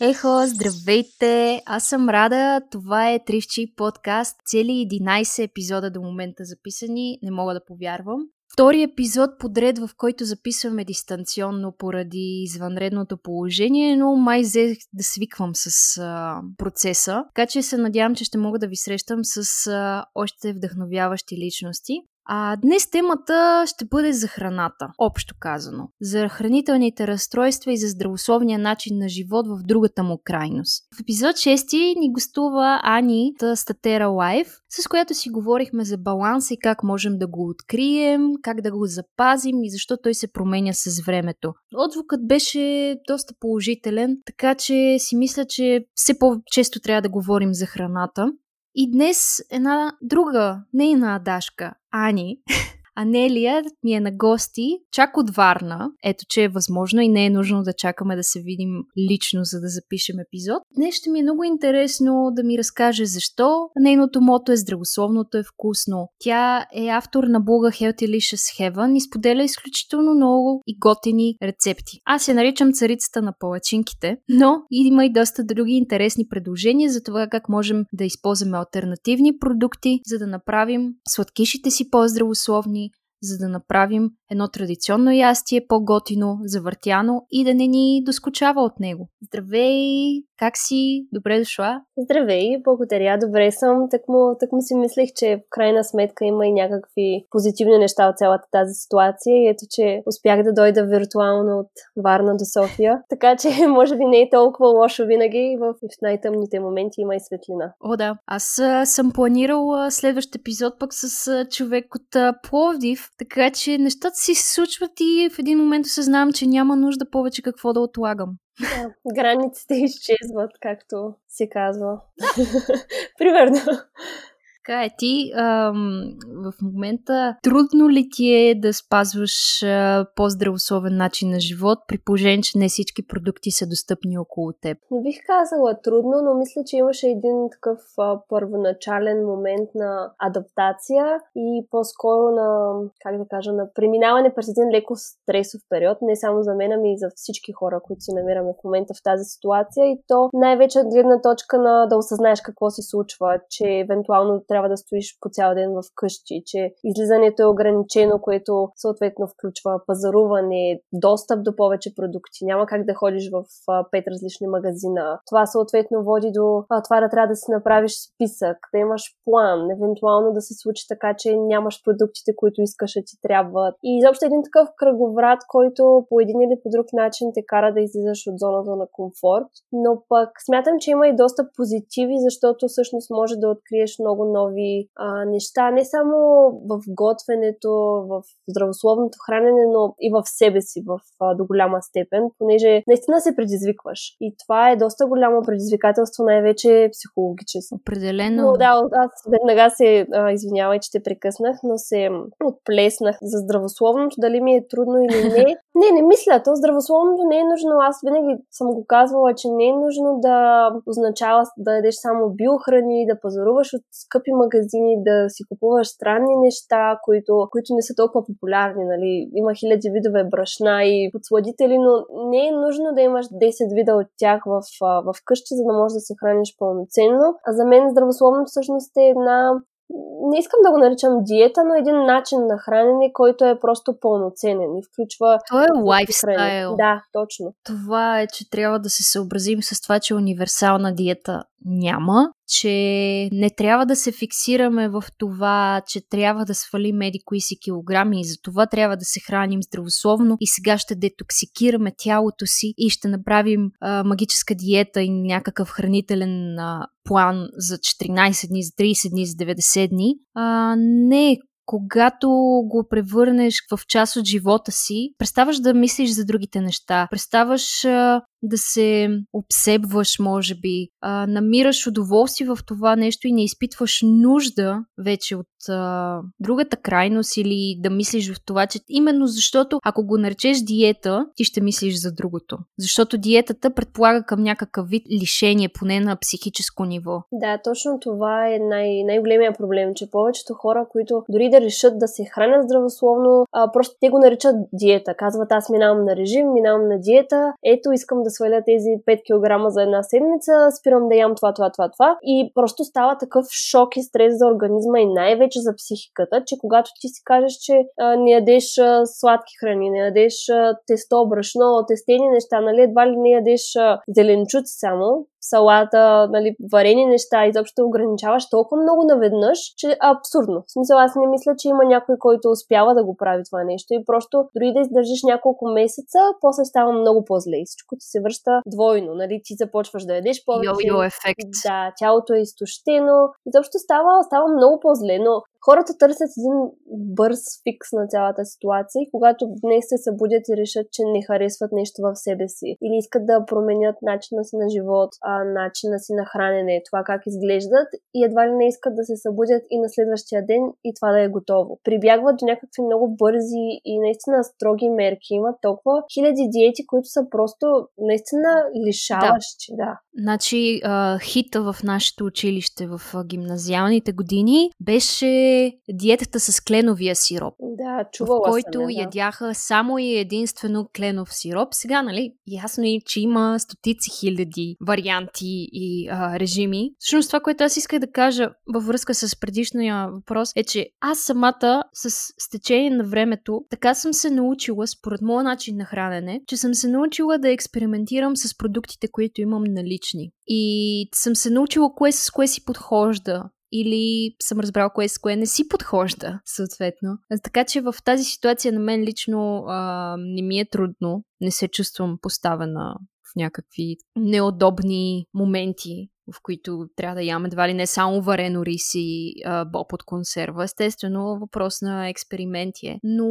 Ехо, здравейте! Аз съм Рада, това е Тривчи подкаст. Цели 11 епизода до момента записани, не мога да повярвам. Втори епизод подред, в който записваме дистанционно поради извънредното положение, но май взех да свиквам с а, процеса, така че се надявам, че ще мога да ви срещам с а, още вдъхновяващи личности. А днес темата ще бъде за храната, общо казано. За хранителните разстройства и за здравословния начин на живот в другата му крайност. В епизод 6 ни гостува Ани от Статера Лайф, с която си говорихме за баланс и как можем да го открием, как да го запазим и защо той се променя с времето. Отзвукът беше доста положителен, така че си мисля, че все по-често трябва да говорим за храната. И днес една друга, нейна Дашка, Ани, Анелия ми е на гости чак от Варна. Ето, че е възможно и не е нужно да чакаме да се видим лично, за да запишем епизод. Днес ще ми е много интересно да ми разкаже защо. Нейното мото е здравословното е вкусно. Тя е автор на блога Healthy Licious Heaven и споделя изключително много и готини рецепти. Аз я наричам царицата на палачинките, но има и доста други интересни предложения за това как можем да използваме альтернативни продукти, за да направим сладкишите си по-здравословни за да направим едно традиционно ястие по-готино, завъртяно и да не ни доскочава от него. Здравей! Как си? Добре дошла? Здравей! Благодаря! Добре съм. Так му, так му си мислех, че в крайна сметка има и някакви позитивни неща от цялата тази ситуация и ето, че успях да дойда виртуално от Варна до София. Така че може би не е толкова лошо винаги в, в най-тъмните моменти има и светлина. О, да. Аз съм планирал следващ епизод пък с човек от Пловдив, така че нещата си се случват и в един момент осъзнавам, че няма нужда повече какво да отлагам. Да, границите изчезват, както се казва. Примерно. Така е, ти ам, в момента трудно ли ти е да спазваш а, по-здравословен начин на живот, при положение, че не всички продукти са достъпни около теб? Не бих казала трудно, но мисля, че имаше един такъв а, първоначален момент на адаптация и по-скоро на, как да кажа, на преминаване през един леко стресов период, не само за мен, ами и за всички хора, които се намираме в момента в тази ситуация и то най-вече от гледна точка на да осъзнаеш какво се случва, че евентуално трябва да стоиш по цял ден в къщи, че излизането е ограничено, което съответно включва пазаруване, достъп до повече продукти. Няма как да ходиш в пет различни магазина. Това съответно води до това да трябва да си направиш списък, да имаш план, евентуално да се случи така, че нямаш продуктите, които искаш да ти трябват. И изобщо един такъв кръговрат, който по един или по друг начин те кара да излизаш от зоната на комфорт. Но пък смятам, че има и доста позитиви, защото всъщност може да откриеш много нови нови а, неща, не само в готвенето, в здравословното хранене, но и в себе си в а, до голяма степен, понеже наистина се предизвикваш. И това е доста голямо предизвикателство, най-вече психологически. Определено. Но да, аз веднага се а, извинявай, че те прекъснах, но се отплеснах за здравословното, дали ми е трудно или не. не, не мисля, то здравословното не е нужно. Аз винаги съм го казвала, че не е нужно да означава да ядеш само биохрани, да пазаруваш от скъпи магазини, да си купуваш странни неща, които, които не са толкова популярни. Нали? Има хиляди видове брашна и подсладители, но не е нужно да имаш 10 вида от тях в, в къщи, за да можеш да се храниш пълноценно. А за мен здравословното всъщност е една не искам да го наричам диета, но един начин на хранене, който е просто пълноценен и включва... То е лайфстайл. Да, точно. Това е, че трябва да се съобразим с това, че универсална диета няма, че не трябва да се фиксираме в това, че трябва да свалим меди кои си килограми и за това трябва да се храним здравословно и сега ще детоксикираме тялото си и ще направим а, магическа диета и някакъв хранителен а, план за 14 дни, за 30 дни, за 90 дни. А, не, когато го превърнеш в част от живота си, преставаш да мислиш за другите неща, преставаш да се обсебваш, може би, а, намираш удоволствие в това нещо и не изпитваш нужда вече от а, другата крайност или да мислиш в това, че именно защото ако го наречеш диета, ти ще мислиш за другото. Защото диетата предполага към някакъв вид лишение, поне на психическо ниво. Да, точно това е най- най-големия проблем, че повечето хора, които дори да решат да се хранят здравословно, а, просто те го наричат диета. Казват, аз минавам на режим, минавам на диета, ето искам да сваля тези 5 кг за една седмица, спирам да ям това, това, това, това. И просто става такъв шок и стрес за организма и най-вече за психиката, че когато ти си кажеш, че а, не ядеш а, сладки храни, не ядеш а, тесто, брашно, тестени неща, нали, едва ли не ядеш а, зеленчуци само, салата, нали, варени неща, изобщо ограничаваш толкова много наведнъж, че е абсурдно. В смисъл, аз не мисля, че има някой, който успява да го прави това нещо и просто дори да издържиш няколко месеца, после става много по-зле и всичко ти се връща двойно. Нали, ти започваш да ядеш повече. Йо-йо ефект. Да, тялото е изтощено. Изобщо става, става много по-зле, но хората търсят един бърз фикс на цялата ситуация и когато днес се събудят и решат, че не харесват нещо в себе си или искат да променят начина си на живот, а, начина си на хранене, това как изглеждат и едва ли не искат да се събудят и на следващия ден и това да е готово. Прибягват до някакви много бързи и наистина строги мерки. Има толкова хиляди диети, които са просто наистина лишаващи. Да. да. Значи хита в нашето училище в гимназиалните години беше диетата с кленовия сироп. Да, чувала в който съм, да. ядяха само и единствено кленов сироп. Сега, нали, ясно е, че има стотици хиляди варианти и а, режими. Всъщност това, което аз исках да кажа във връзка с предишния въпрос е, че аз самата с, с течение на времето така съм се научила, според моя начин на хранене, че съм се научила да експериментирам с продуктите, които имам налични. И съм се научила кое с кое си подхожда или съм разбрал кое с кое не си подхожда, съответно. Така че в тази ситуация на мен лично а, не ми е трудно, не се чувствам поставена някакви неудобни моменти в които трябва да ям едва ли не само варено рис и а, боб от консерва. Естествено, въпрос на експерименти е. Но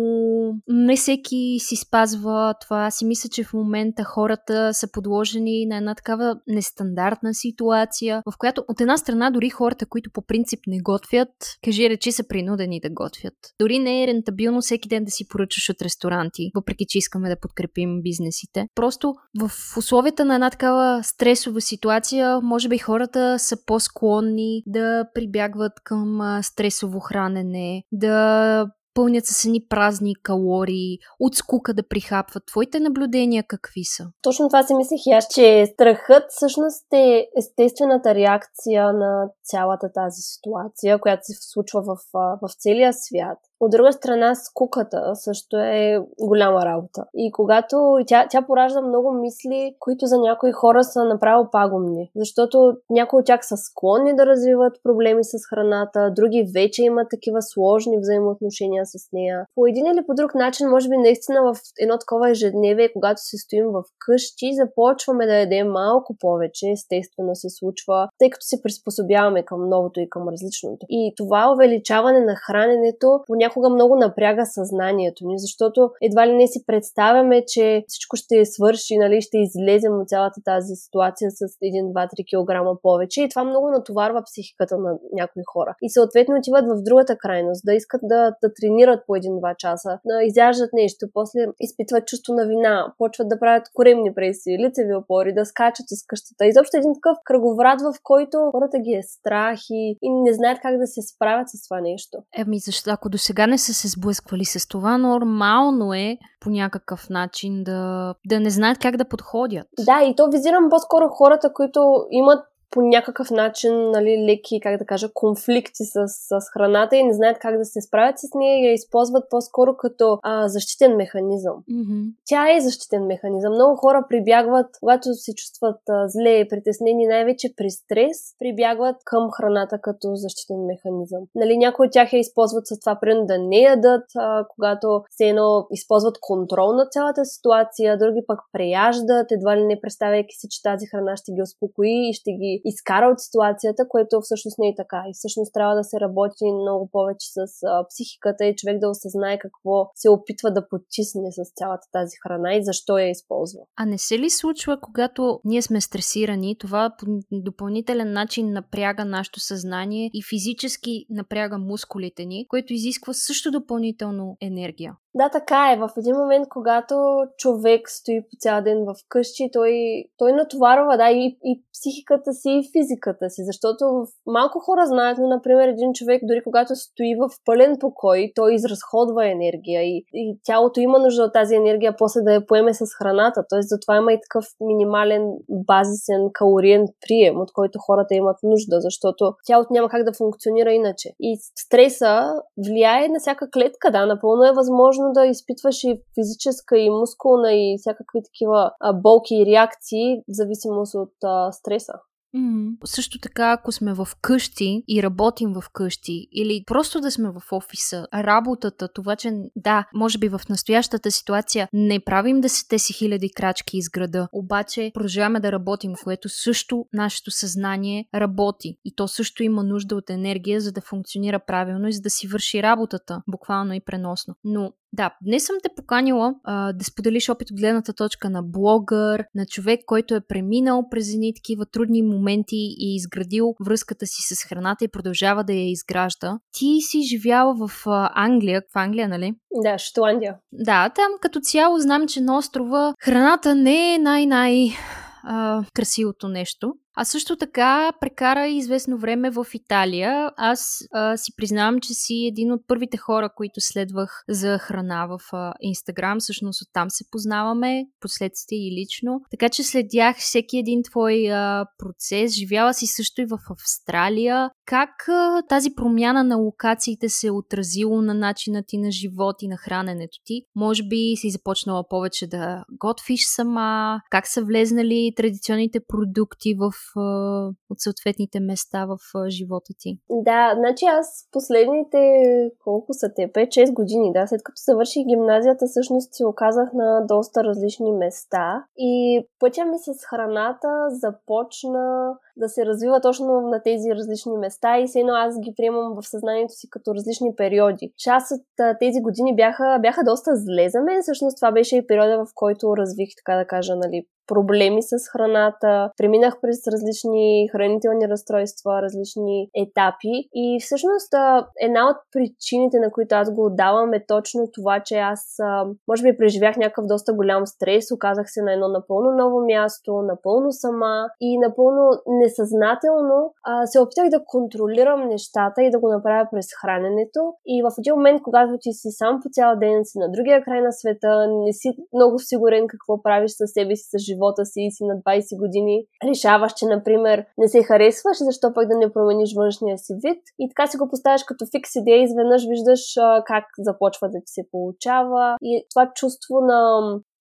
не всеки си спазва това. Си мисля, че в момента хората са подложени на една такава нестандартна ситуация, в която от една страна дори хората, които по принцип не готвят, кажи речи са принудени да готвят. Дори не е рентабилно всеки ден да си поръчаш от ресторанти, въпреки че искаме да подкрепим бизнесите. Просто в условията на една такава стресова ситуация, може би хората са по-склонни да прибягват към стресово хранене, да пълнят с едни празни калории, от скука да прихапват. Твоите наблюдения какви са? Точно това си мислех и аз, че страхът всъщност е естествената реакция на цялата тази ситуация, която се случва в, в целия свят. От друга страна, скуката също е голяма работа. И когато тя, тя поражда много мисли, които за някои хора са направо пагубни. Защото някои от тях са склонни да развиват проблеми с храната, други вече имат такива сложни взаимоотношения с нея. По един или по друг начин, може би наистина в едно такова ежедневие, когато се стоим в къщи, започваме да ядем малко повече, естествено се случва, тъй като се приспособяваме към новото и към различното. И това увеличаване на храненето понякога понякога много напряга съзнанието ни, защото едва ли не си представяме, че всичко ще свърши, нали, ще излезем от цялата тази ситуация с 1-2-3 кг повече и това много натоварва психиката на някои хора. И съответно отиват в другата крайност, да искат да, да тренират по 1-2 часа, да изяждат нещо, после изпитват чувство на вина, почват да правят коремни преси, лицеви опори, да скачат из къщата. Изобщо един такъв кръговрат, в който хората ги е страх и, и не знаят как да се справят с това нещо. Еми, защо ако до сега не са се сблъсквали с това, нормално е по някакъв начин да, да не знаят как да подходят. Да, и то визирам по-скоро хората, които имат по някакъв начин нали, леки, как да кажа, конфликти с, с храната и не знаят как да се справят с нея и я използват по-скоро като а, защитен механизъм. Mm-hmm. Тя е защитен механизъм. Много хора прибягват, когато се чувстват а, зле, притеснени, най-вече при стрес, прибягват към храната като защитен механизъм. Нали, някои от тях я използват с това, примерно да не ядат, а, когато се едно използват контрол на цялата ситуация, други пък преяждат, едва ли не представяйки си, че тази храна ще ги успокои и ще ги изкара от ситуацията, което всъщност не е така. И всъщност трябва да се работи много повече с а, психиката и човек да осъзнае какво се опитва да потисне с цялата тази храна и защо я използва. А не се ли случва, когато ние сме стресирани, това по допълнителен начин напряга нашето съзнание и физически напряга мускулите ни, което изисква също допълнително енергия? Да, така е. В един момент, когато човек стои по цял ден в къщи, той, той натоварва да, и, и психиката си, и физиката си. Защото малко хора знаят, но, например, един човек, дори когато стои в пълен покой, той изразходва енергия и, и тялото има нужда от тази енергия после да я поеме с храната. Тоест, затова има и такъв минимален базисен калориен прием, от който хората имат нужда, защото тялото няма как да функционира иначе. И стреса влияе на всяка клетка, да, напълно е възможно да изпитваш и физическа, и мускулна, и всякакви такива а, болки и реакции, в зависимост от а, стреса. Mm. Също така, ако сме в къщи и работим в къщи, или просто да сме в офиса, работата, това, че да, може би в настоящата ситуация не правим десете си хиляди крачки из града, обаче продължаваме да работим, което също нашето съзнание работи. И то също има нужда от енергия, за да функционира правилно и за да си върши работата, буквално и преносно. Но да, днес съм те поканила а, да споделиш опит от гледната точка на блогър, на човек, който е преминал през едни такива трудни моменти и изградил връзката си с храната и продължава да я изгражда. Ти си живяла в а, Англия, в Англия, нали? Да, Шотландия. Да, там като цяло знам, че на острова храната не е най-най красивото нещо. А също така прекара известно време в Италия. Аз а, си признавам, че си един от първите хора, които следвах за храна в Инстаграм. Всъщност оттам се познаваме, последствие и лично. Така че следях всеки един твой а, процес. Живяла си също и в Австралия. Как а, тази промяна на локациите се е отразило на начина ти на живот и на храненето ти? Може би си започнала повече да готвиш сама? Как са влезнали традиционните продукти в от съответните места в живота ти? Да, значи аз последните, колко са те, 5-6 години, да, след като завърших гимназията, всъщност се оказах на доста различни места и пътя ми с храната започна да се развива точно на тези различни места и все едно аз ги приемам в съзнанието си като различни периоди. Част от тези години бяха, бяха доста зле за мен, всъщност това беше и периода, в който развих, така да кажа, нали, проблеми с храната, преминах през различни хранителни разстройства, различни етапи. И всъщност една от причините, на които аз го отдавам е точно това, че аз може би преживях някакъв доста голям стрес, оказах се на едно напълно ново място, напълно сама и напълно несъзнателно се опитах да контролирам нещата и да го направя през храненето. И в един момент, когато ти си сам по цял ден, си на другия край на света, не си много сигурен какво правиш със себе си, с живота си и си на 20 години, решаваш, че, например, не се харесваш, защо пък да не промениш външния си вид. И така си го поставяш като фикс идея изведнъж виждаш а, как започва да ти се получава. И това чувство на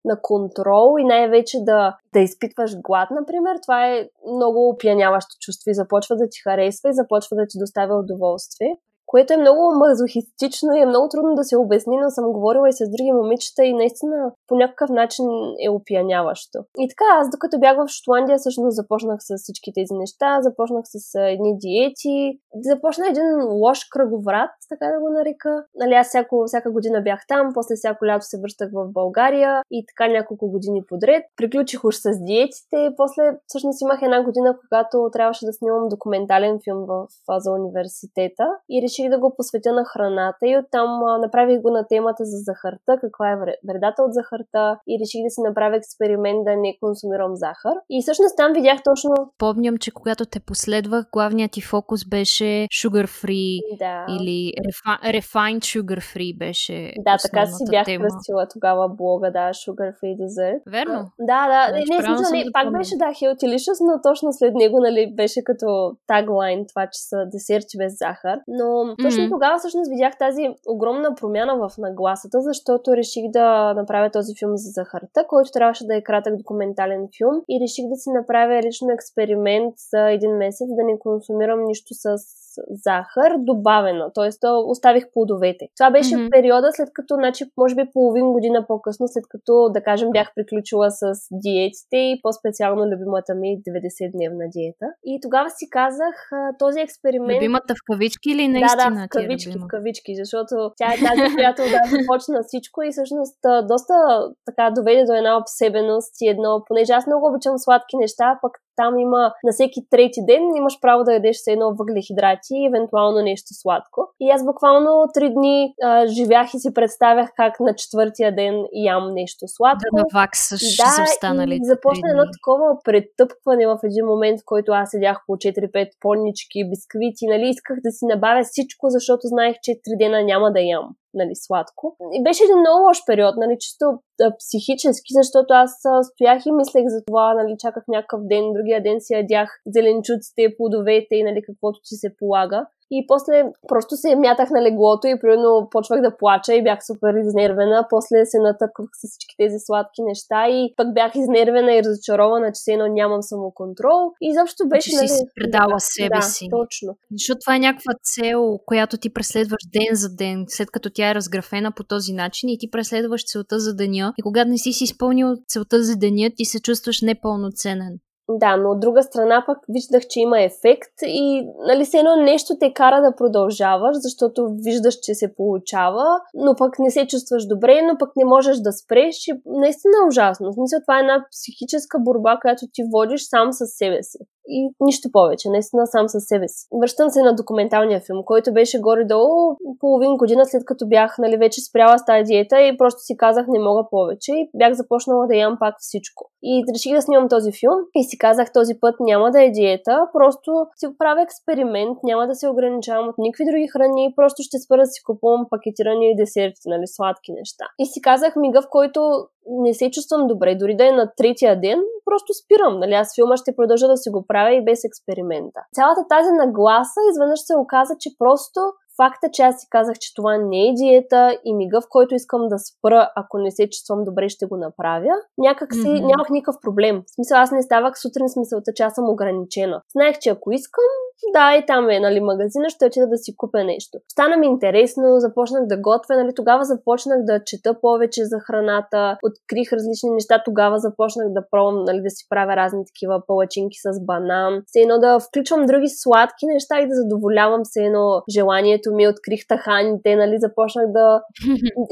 на контрол и най-вече да, да изпитваш глад, например, това е много опияняващо чувство и започва да ти харесва и започва да ти доставя удоволствие което е много мазохистично и е много трудно да се обясни, но съм говорила и с други момичета и наистина по някакъв начин е опияняващо. И така, аз докато бях в Шотландия, всъщност започнах с всички тези неща, започнах с едни диети, започна един лош кръговрат, така да го нарека. Нали, аз всяко, всяка година бях там, после всяко лято се връщах в България и така няколко години подред. Приключих уж с диетите, после всъщност имах една година, когато трябваше да снимам документален филм в, за университета и реших да го посветя на храната и оттам а, направих го на темата за захарта, каква е вредата от захарта и реших да си направя експеримент да не консумирам захар. И всъщност там видях точно... Помням, че когато те последвах, главният ти фокус беше sugar free да. или refined sugar free беше Да, така си бях тема. кръстила тогава блога, да, sugar free dessert. Верно? Да, да, значи, не, не, смисъл, не, пак помня. беше да, healthy delicious, но точно след него, нали, беше като таглайн това, че са десерти без захар. Но точно mm-hmm. тогава всъщност видях тази огромна промяна в нагласата, защото реших да направя този филм за захарта, който трябваше да е кратък документален филм и реших да си направя лично експеримент за един месец да не консумирам нищо с захар, добавена, т.е. оставих плодовете. Това беше mm-hmm. периода след като, значи, може би половин година по-късно, след като, да кажем, бях приключила с диетите и по-специално любимата ми 90-дневна диета. И тогава си казах, този експеримент... Любимата в кавички или наистина? Да, да, в кавички, в кавички, защото тя е тази, която да започна всичко и всъщност доста така доведе до една обсебеност и едно, понеже аз много обичам сладки неща, пък там има на всеки трети ден имаш право да ядеш се едно въглехидрати и евентуално нещо сладко. И аз буквално три дни а, живях и си представях как на четвъртия ден ям нещо сладко. Да наваксаш да, за останалите. И започна едно такова претъпкване в един момент, в който аз седях по 4-5 понички, бисквити, нали, исках да си набавя всичко, защото знаех, че три дена няма да ям нали, сладко. И беше един много лош период, нали, чисто а, психически, защото аз а, стоях и мислех за това, нали, чаках някакъв ден, другия ден си ядях зеленчуците, плодовете и нали, каквото си се полага. И после просто се мятах на леглото и примерно почвах да плача и бях супер изнервена. После се натъпках с всички тези сладки неща и пък бях изнервена и разочарована, че се едно нямам самоконтрол. И изобщо беше... Че нали... си предала себе да, си. точно. Защото това е някаква цел, която ти преследваш ден за ден, след като тя е разграфена по този начин и ти преследваш целта за деня. И когато не си си изпълнил целта за деня, ти се чувстваш непълноценен. Да, но от друга страна пък виждах, че има ефект и нали се едно нещо те кара да продължаваш, защото виждаш, че се получава, но пък не се чувстваш добре, но пък не можеш да спреш и наистина е ужасно. В смисъл това е една психическа борба, която ти водиш сам с себе си и нищо повече, наистина сам със себе си. Връщам се на документалния филм, който беше горе-долу половин година след като бях нали, вече спряла с тази диета и просто си казах не мога повече и бях започнала да ям пак всичко. И реших да снимам този филм и си казах този път няма да е диета, просто си правя експеримент, няма да се ограничавам от никакви други храни, просто ще спра да си купувам пакетирани десерти, нали, сладки неща. И си казах мига, в който не се чувствам добре, дори да е на третия ден, просто спирам. Нали? Аз филма ще продължа да си го правя и без експеримента. Цялата тази нагласа изведнъж се оказа, че просто факта, че аз си казах, че това не е диета и мига, в който искам да спра, ако не се чувствам добре, ще го направя, някак си mm-hmm. нямах никакъв проблем. В смисъл, аз не ставах сутрин с мисълта, че аз съм ограничена. Знаех, че ако искам, да, и там е, нали, магазина, ще отида да си купя нещо. Стана ми интересно, започнах да готвя, нали, тогава започнах да чета повече за храната, открих различни неща, тогава започнах да пробвам, нали, да си правя разни такива палачинки с банан, се едно да включвам други сладки неща и да задоволявам се едно желанието ми, открих таханите, нали, започнах да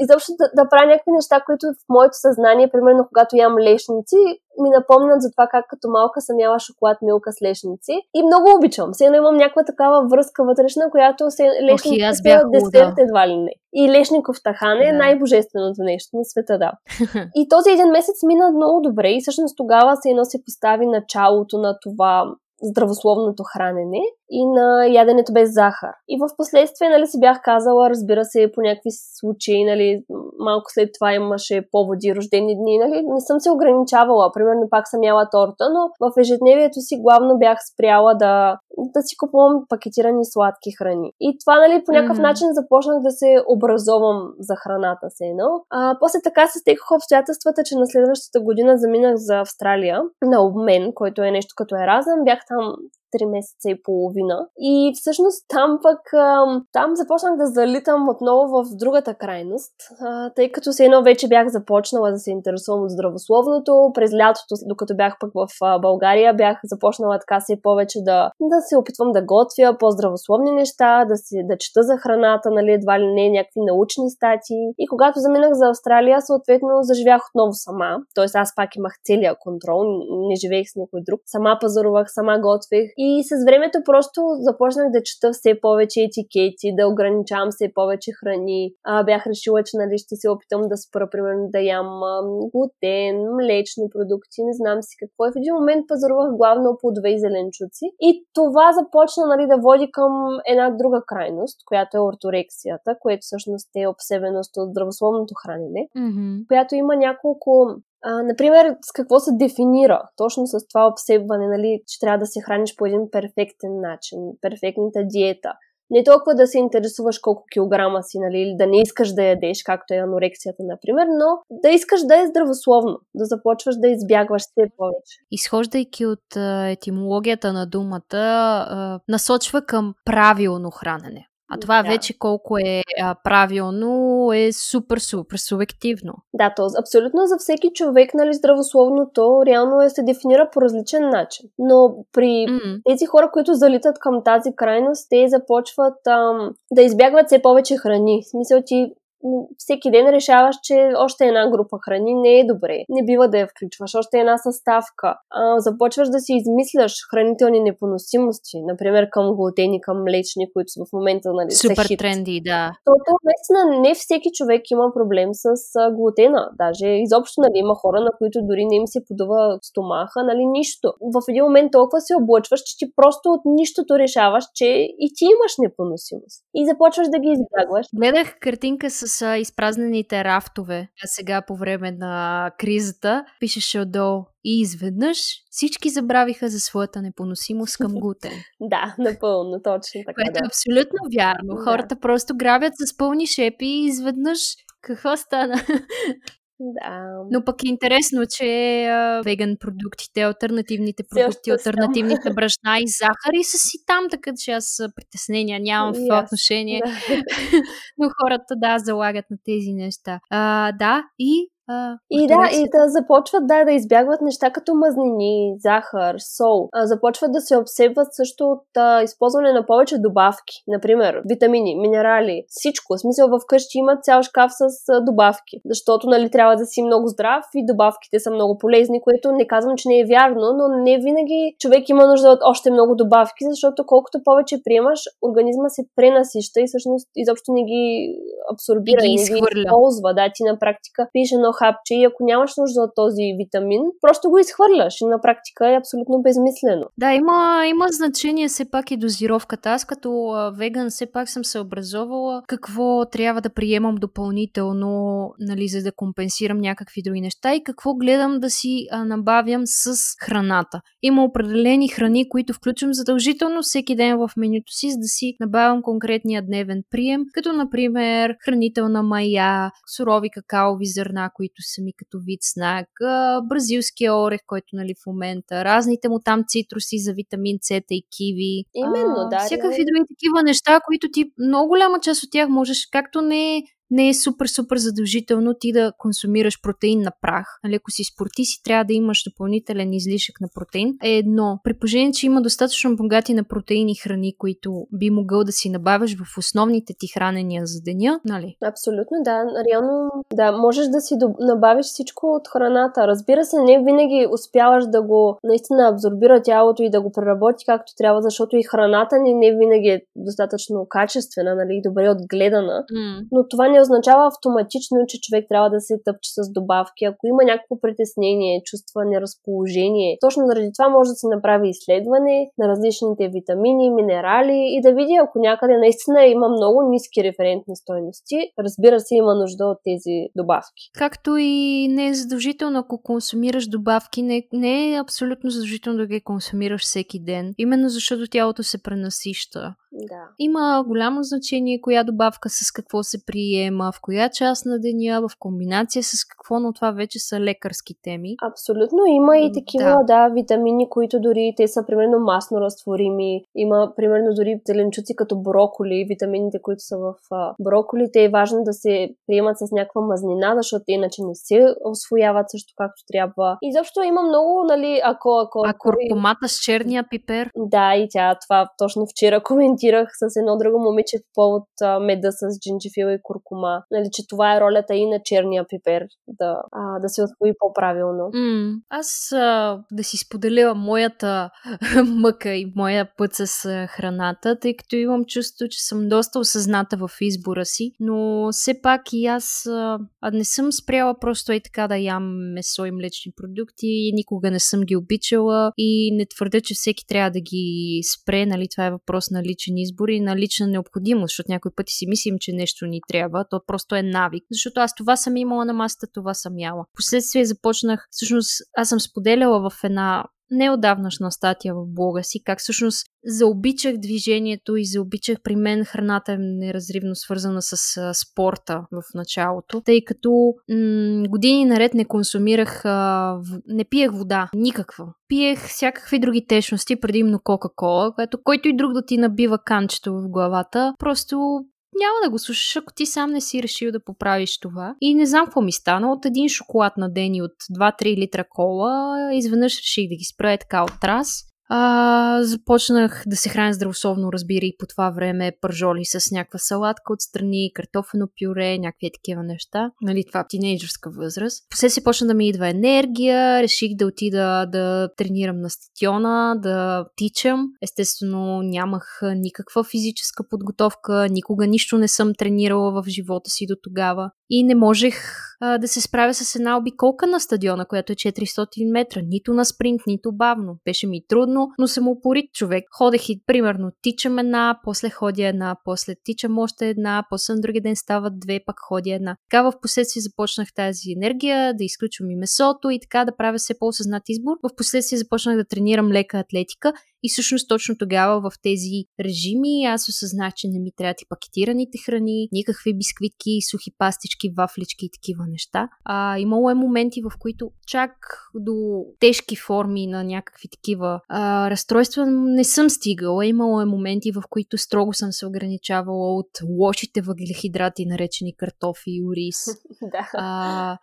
изобщо да, да правя някакви неща, които в моето съзнание, примерно когато ям лешници, ми напомнят за това как като малка съм яла шоколад, милка с лешници. И много обичам. Все имам някаква такава връзка вътрешна, която се лешници okay, са десерт едва ли не. И лешников тахан е да. най-божественото нещо на света, да. и този един месец мина много добре и всъщност тогава се едно се постави началото на това здравословното хранене и на яденето без захар. И в последствие, нали, си бях казала, разбира се, по някакви случаи, нали, малко след това имаше поводи, рождени дни, нали, не съм се ограничавала. Примерно пак съм яла торта, но в ежедневието си главно бях спряла да, да си купувам пакетирани сладки храни. И това, нали, по някакъв mm-hmm. начин започнах да се образовам за храната се едно. А, после така се стекоха обстоятелствата, че на следващата година заминах за Австралия на обмен, който е нещо като еразъм. Бях там 3 месеца и половина. И всъщност там пък, там започнах да залитам отново в другата крайност, тъй като се едно вече бях започнала да се интересувам от здравословното. През лятото, докато бях пък в България, бях започнала така се повече да, да се опитвам да готвя по-здравословни неща, да, си, да чета за храната, нали, едва ли не някакви научни статии. И когато заминах за Австралия, съответно заживях отново сама. Тоест аз пак имах целия контрол, не живеех с никой друг. Сама пазарувах, сама готвех и с времето просто започнах да чета все повече етикети, да ограничавам все повече храни. А, бях решила, че нали, ще се опитам да спра, примерно, да ям глутен, млечни продукти, не знам си какво. И в един момент пазарувах главно плодове и зеленчуци. И това започна нали, да води към една друга крайност, която е орторексията, което всъщност е обсебеност от здравословното хранене, mm-hmm. която има няколко а, например, с какво се дефинира точно с това обсебване, нали, че трябва да се храниш по един перфектен начин, перфектната диета. Не толкова да се интересуваш колко килограма си, нали, или да не искаш да ядеш, както е анорексията, например, но да искаш да е здравословно, да започваш да избягваш все повече. Изхождайки от етимологията на думата, насочва към правилно хранене. А това да. вече колко е а, правилно е супер, супер субективно. Да, то абсолютно за всеки човек, нали, здравословното реално е се дефинира по различен начин. Но при mm-hmm. тези хора, които залитат към тази крайност, те започват ам, да избягват все повече храни. В смисъл ти всеки ден решаваш, че още една група храни не е добре. Не бива да я включваш. Още една съставка. А, започваш да си измисляш хранителни непоносимости, например към глутени, към млечни, които в момента нали, Супер са хит. тренди, да. Защото наистина не всеки човек има проблем с глутена. Даже изобщо нали, има хора, на които дори не им се подува стомаха, нали, нищо. В един момент толкова се облъчваш, че ти просто от нищото решаваш, че и ти имаш непоносимост. И започваш да ги избягваш. Гледах картинка с а, изпразнените рафтове. А сега по време на кризата пишеше отдолу и изведнъж всички забравиха за своята непоносимост към глутен. да, напълно, точно така. Което да. е абсолютно вярно. Да. Хората просто грабят с пълни шепи и изведнъж какво стана? Да. Но пък е интересно, че а, веган продуктите, альтернативните продукти, альтернативните брашна и захари са си там, така че аз притеснения нямам в И това отношение. Да. Но хората, да, залагат на тези неща. А, да, и а, И да, и да започват да, да избягват неща като мазнини, захар, сол. А, започват да се обсебват също от а, използване на повече добавки. Например, витамини, минерали, всичко. В смисъл в къщи имат цял шкаф с а, добавки. Защото нали, трябва да си много здрав и добавките са много полезни, което не казвам, че не е вярно, но не винаги човек има нужда от още много добавки, защото колкото повече приемаш, организма се пренасища и всъщност изобщо не ги абсорбира И ги не ги използва. Да, ти на практика пиеш едно хапче и ако нямаш нужда от този витамин, просто го изхвърляш и на практика е абсолютно безмислено. Да, има, има значение все пак и дозировката. Аз като веган все пак съм се образовала какво трябва да приемам допълнително, нали, за да компенсирам някакви други неща и какво гледам да си а, набавям с храната. Има определени храни, които включвам задължително всеки ден в менюто си, за да си набавям конкретния дневен прием, като например хранителна мая, сурови какаови зърна, които са ми като вид знак, а, бразилския орех, който нали в момента, разните му там цитруси за витамин С и киви. Именно, да, Всякакви други такива неща, които ти много голяма част от тях можеш, както не не е супер, супер задължително ти да консумираш протеин на прах. Нали, ако си спортист и трябва да имаш допълнителен излишък на протеин, е едно. При положение, че има достатъчно богати на протеини храни, които би могъл да си набавяш в основните ти хранения за деня, нали? Абсолютно, да. Реално, да, можеш да си набавиш всичко от храната. Разбира се, не винаги успяваш да го наистина абсорбира тялото и да го преработи както трябва, защото и храната ни не винаги е достатъчно качествена, нали, добре отгледана. Mm. Но това не означава автоматично, че човек трябва да се тъпче с добавки. Ако има някакво притеснение, чувства неразположение, точно заради това може да се направи изследване на различните витамини, минерали и да види, ако някъде наистина има много ниски референтни стойности, разбира се, има нужда от тези добавки. Както и не е задължително, ако консумираш добавки, не, не е абсолютно задължително да ги консумираш всеки ден. Именно защото тялото се пренасища. Да. Има голямо значение коя добавка с какво се приема, в коя част на деня, в комбинация с какво, но това вече са лекарски теми. Абсолютно. Има и такива, да. да. витамини, които дори те са примерно масно разтворими. Има примерно дори зеленчуци като броколи, витамините, които са в броколите. Е важно да се приемат с някаква мазнина, защото те иначе не се освояват също както трябва. И защо има много, нали, ако... ако А куркумата с черния пипер? Да, и тя това точно вчера коментирах с едно друго момиче по повод а, меда с джинджифил и куркума. Нали, че това е ролята и на черния пипер да, а, да се освои по-правилно. М, аз а, да си споделя моята мъка и моя път с храната, тъй като имам чувство, че съм доста осъзната в избора си, но все пак и аз а, не съм спряла просто и така да ям месо и млечни продукти никога не съм ги обичала и не твърдя, че всеки трябва да ги спре, нали, това е въпрос на личен избор и на лична необходимост, защото някой пъти си мислим, че нещо ни трябва, то просто е навик, защото аз това съм имала на масата, това съм яла. Последствие започнах, всъщност аз съм споделяла в една неодавнашна статия в блога си, как всъщност заобичах движението и заобичах при мен храната е неразривно свързана с а, спорта в началото, тъй като м- години наред не консумирах, а, в... не пиех вода, никаква. Пиех всякакви други течности, предимно Кока-Кола, което който и друг да ти набива канчето в главата, просто няма да го слушаш, ако ти сам не си решил да поправиш това. И не знам какво ми стана. От един шоколад на ден и от 2-3 литра кола, изведнъж реших да ги спра така от раз. А, започнах да се храня здравословно, разбира и по това време пържоли с някаква салатка отстрани, картофено пюре, някакви такива неща. Нали, това тинейджърска възраст. После се почна да ми идва енергия, реших да отида да тренирам на стадиона, да тичам. Естествено, нямах никаква физическа подготовка, никога нищо не съм тренирала в живота си до тогава и не можех а, да се справя с една обиколка на стадиона, която е 400 метра. Нито на спринт, нито бавно. Беше ми трудно, но съм упорит човек. Ходех и примерно тичам една, после ходя една, после тичам още една, после на другия ден стават две, пак ходя една. Така в последствие започнах тази енергия, да изключвам и месото и така да правя все по-осъзнат избор. В последствие започнах да тренирам лека атлетика и всъщност точно тогава в тези режими аз осъзнах, че не ми трябват и пакетираните храни, никакви бисквитки, сухи пастички, вафлички и такива неща. А, имало е моменти, в които чак до тежки форми на някакви такива а, разстройства не съм стигала. Имало е моменти, в които строго съм се ограничавала от лошите въглехидрати, наречени картофи и ориз. да. А,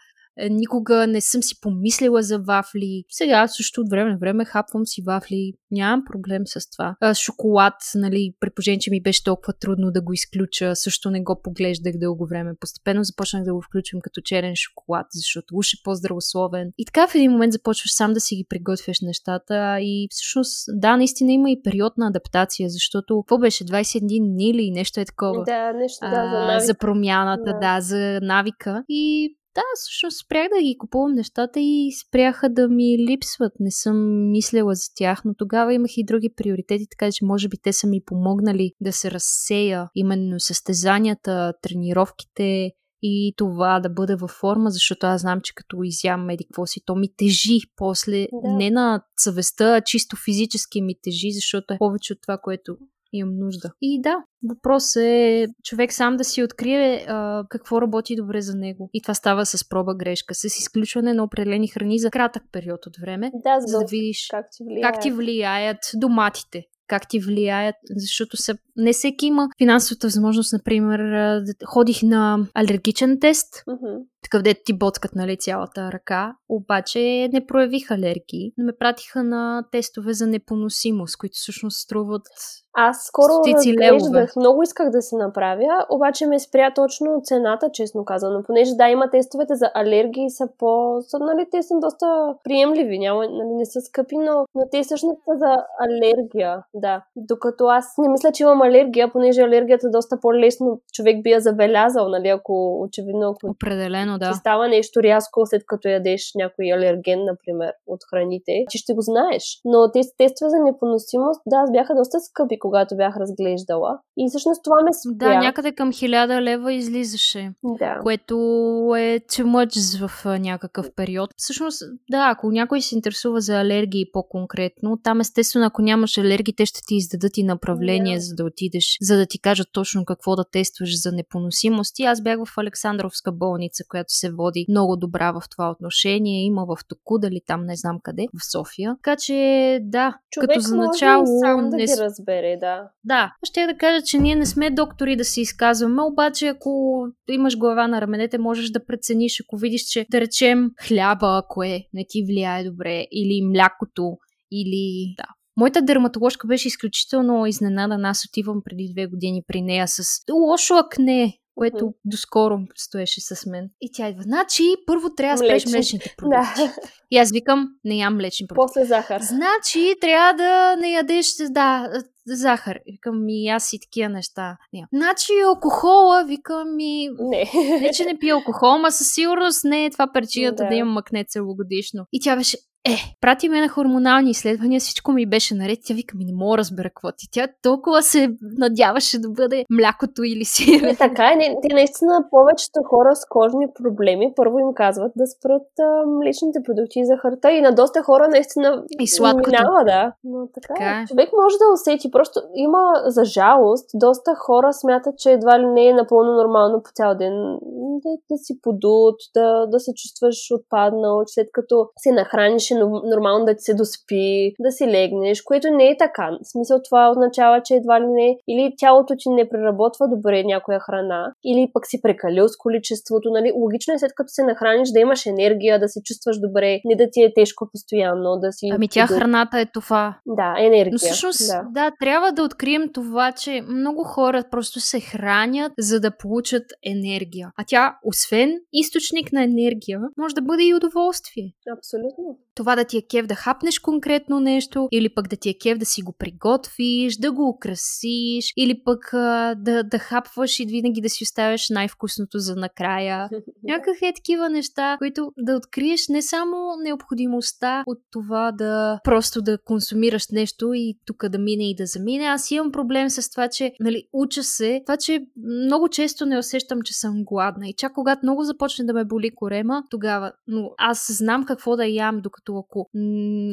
никога не съм си помислила за вафли. Сега също от време на време хапвам си вафли. Нямам проблем с това. А, шоколад, нали, при положение, че ми беше толкова трудно да го изключа, също не го поглеждах дълго време. Постепенно започнах да го включвам като черен шоколад, защото уж е по-здравословен. И така в един момент започваш сам да си ги приготвяш нещата и всъщност, да, наистина има и период на адаптация, защото какво беше 21 дни или нещо е такова? Да, нещо, да, за, навика. за промяната, да. да, за навика. И да, всъщност спрях да ги купувам нещата и спряха да ми липсват. Не съм мислила за тях, но тогава имах и други приоритети, така че може би те са ми помогнали да се разсея именно състезанията, тренировките, и това да бъде във форма, защото аз знам, че като изям меди какво си, то ми тежи после, да. не на съвестта, а чисто физически ми тежи, защото е повече от това, което имам нужда. И да, въпрос е човек сам да си открие а, какво работи добре за него. И това става с проба грешка, с изключване на определени храни за кратък период от време, да, за да видиш как ти влияят, как ти влияят доматите как ти влияят, защото са, не всеки има финансовата възможност, например, ходих на алергичен тест, mm-hmm. Такъв дето ти боткат нали, цялата ръка, обаче не проявих алергии, но ме пратиха на тестове за непоносимост, които всъщност струват аз скоро разглеждах, много исках да се направя, обаче ме спря точно цената, честно казано, понеже да, има тестовете за алергии са по... Са, нали, те са доста приемливи, няма, нали, не са скъпи, но, но те всъщност са за алергия, да. Докато аз не мисля, че имам алергия, понеже алергията е доста по-лесно човек би я забелязал, нали, ако очевидно ако Определено, да. става нещо рязко, след като ядеш някой алерген, например, от храните, че ще го знаеш. Но тези тестове за непоносимост, да, бяха доста скъпи, когато бях разглеждала. И всъщност това ме спря. Да, някъде към 1000 лева излизаше. Да. Което е too much в някакъв период. Всъщност, да, ако някой се интересува за алергии по-конкретно, там естествено, ако нямаш алергии, те ще ти издадат и направление, yeah. за да отидеш, за да ти кажат точно какво да тестваш за непоносимост. И аз бях в Александровска болница, която се води много добра в това отношение. Има в Току, дали там не знам къде, в София. Така че, да, Човек като за начало... сам да не... ги разбере, да. Да, ще да кажа, че ние не сме доктори да се изказваме, обаче ако имаш глава на раменете, можеш да прецениш, ако видиш, че да речем хляба, ако е, не ти влияе добре, или млякото, или да, Моята дерматоложка беше изключително изненадана. Аз отивам преди две години при нея с лошо акне, което mm-hmm. доскоро стоеше с мен. И тя идва. Значи, първо трябва да спреш млечните продукти. Да. И аз викам, не ям млечни продукти. После захар. Значи, трябва да не ядеш, да, захар. Викам ми, аз и такива неща. Не. Значи, алкохола, викам ми... Не. Не, че не пия алкохол, ма със сигурност не е това причината да, да имам макне целогодишно. И тя беше, е, прати ме на хормонални изследвания, всичко ми беше наред. Тя вика ми, не мога разбера какво ти. Тя толкова се надяваше да бъде млякото или си. Не, така е. Не, те наистина повечето хора с кожни проблеми първо им казват да спрат а, млечните продукти и захарта. И на доста хора наистина и сладкото. минава, да. Но така, така е. Човек може да усети. Просто има, за жалост, доста хора смятат, че едва ли не е напълно нормално по цял ден да, да си подут, да, да се чувстваш отпаднал, след като се нахраниш нормално да ти се доспи, да си легнеш, което не е така. В смисъл това означава, че едва ли не или тялото ти не преработва добре някоя храна, или пък си прекалил с количеството. Нали? Логично е след като се нахраниш да имаш енергия, да се чувстваш добре, не да ти е тежко постоянно, да си... Ами тя храната е това. Да, енергия. Но всъщност, да. да, трябва да открием това, че много хора просто се хранят, за да получат енергия. А тя, освен източник на енергия, може да бъде и удоволствие. Абсолютно. Това да ти е кев да хапнеш конкретно нещо, или пък да ти е кев да си го приготвиш, да го украсиш, или пък а, да, да хапваш и винаги да си оставяш най-вкусното за накрая. Някакви е такива неща, които да откриеш не само необходимостта от това да просто да консумираш нещо и тук да мине и да замине. Аз имам проблем с това, че нали, уча се, това, че много често не усещам, че съм гладна. И чак когато много започне да ме боли корема, тогава. Но аз знам какво да ям, докато ако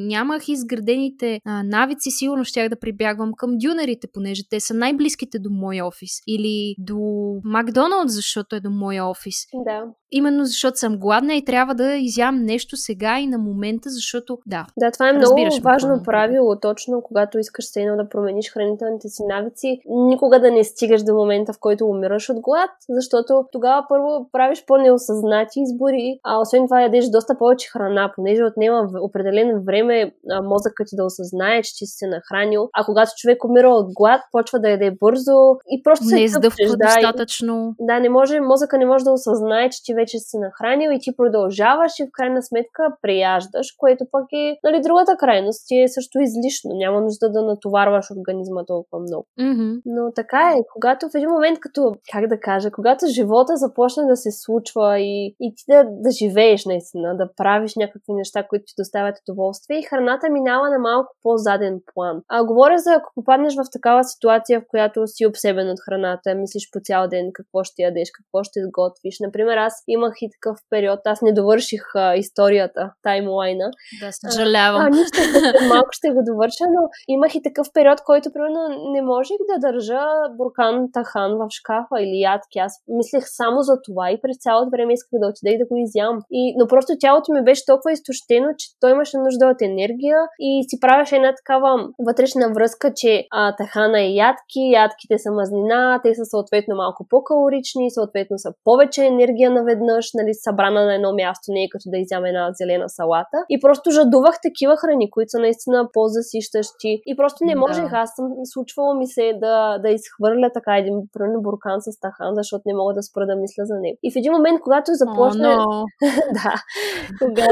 нямах изградените а, навици, сигурно щях да прибягвам към дюнерите, понеже те са най-близките до моя офис. Или до Макдоналд, защото е до моя офис. Да. Именно защото съм гладна и трябва да изям нещо сега и на момента, защото да. Да, това е много важно правило, точно когато искаш се да промениш хранителните си навици, никога да не стигаш до момента, в който умираш от глад, защото тогава първо правиш по-неосъзнати избори, а освен това ядеш доста повече храна, понеже отнема определено време мозъкът ти да осъзнае, че ти си се нахранил, а когато човек умира от глад, почва да яде бързо и просто не се издъвква да, достатъчно. Да, не може, мозъка не може да осъзнае, че ти вече си се нахранил и ти продължаваш и в крайна сметка преяждаш, което пък е нали, другата крайност. Ти е също излишно. Няма нужда да натоварваш организма толкова много. Mm-hmm. Но така е, когато в един момент, като, как да кажа, когато живота започне да се случва и, и ти да, да живееш наистина, да правиш някакви неща, които ти доставят удоволствие и храната минава на малко по-заден план. А говоря за ако попаднеш в такава ситуация, в която си обсебен от храната, мислиш по цял ден какво ще ядеш, какво ще сготвиш. Например, аз имах и такъв период, аз не довърших а, историята, таймлайна. Да, съжалявам. А, а нищо, малко ще го довърша, но имах и такъв период, който примерно не можех да държа буркан тахан в шкафа или ядки. Аз мислех само за това и през цялото време исках да отида и да го изям. И, но просто тялото ми беше толкова изтощено, че той имаше нужда от енергия и си правеше една такава вътрешна връзка, че а, тахана е ядки, ядките са мазнина, те са съответно малко по-калорични, съответно са повече енергия наведнъж, нали, събрана на едно място, не е като да изям една зелена салата. И просто жадувах такива храни, които са наистина по-засищащи. И просто не можех. Да. Аз съм случвало ми се да, да изхвърля така един примерно буркан с тахан, защото не мога да спра да мисля за него. И в един момент, когато започне. Oh, no. да. Когато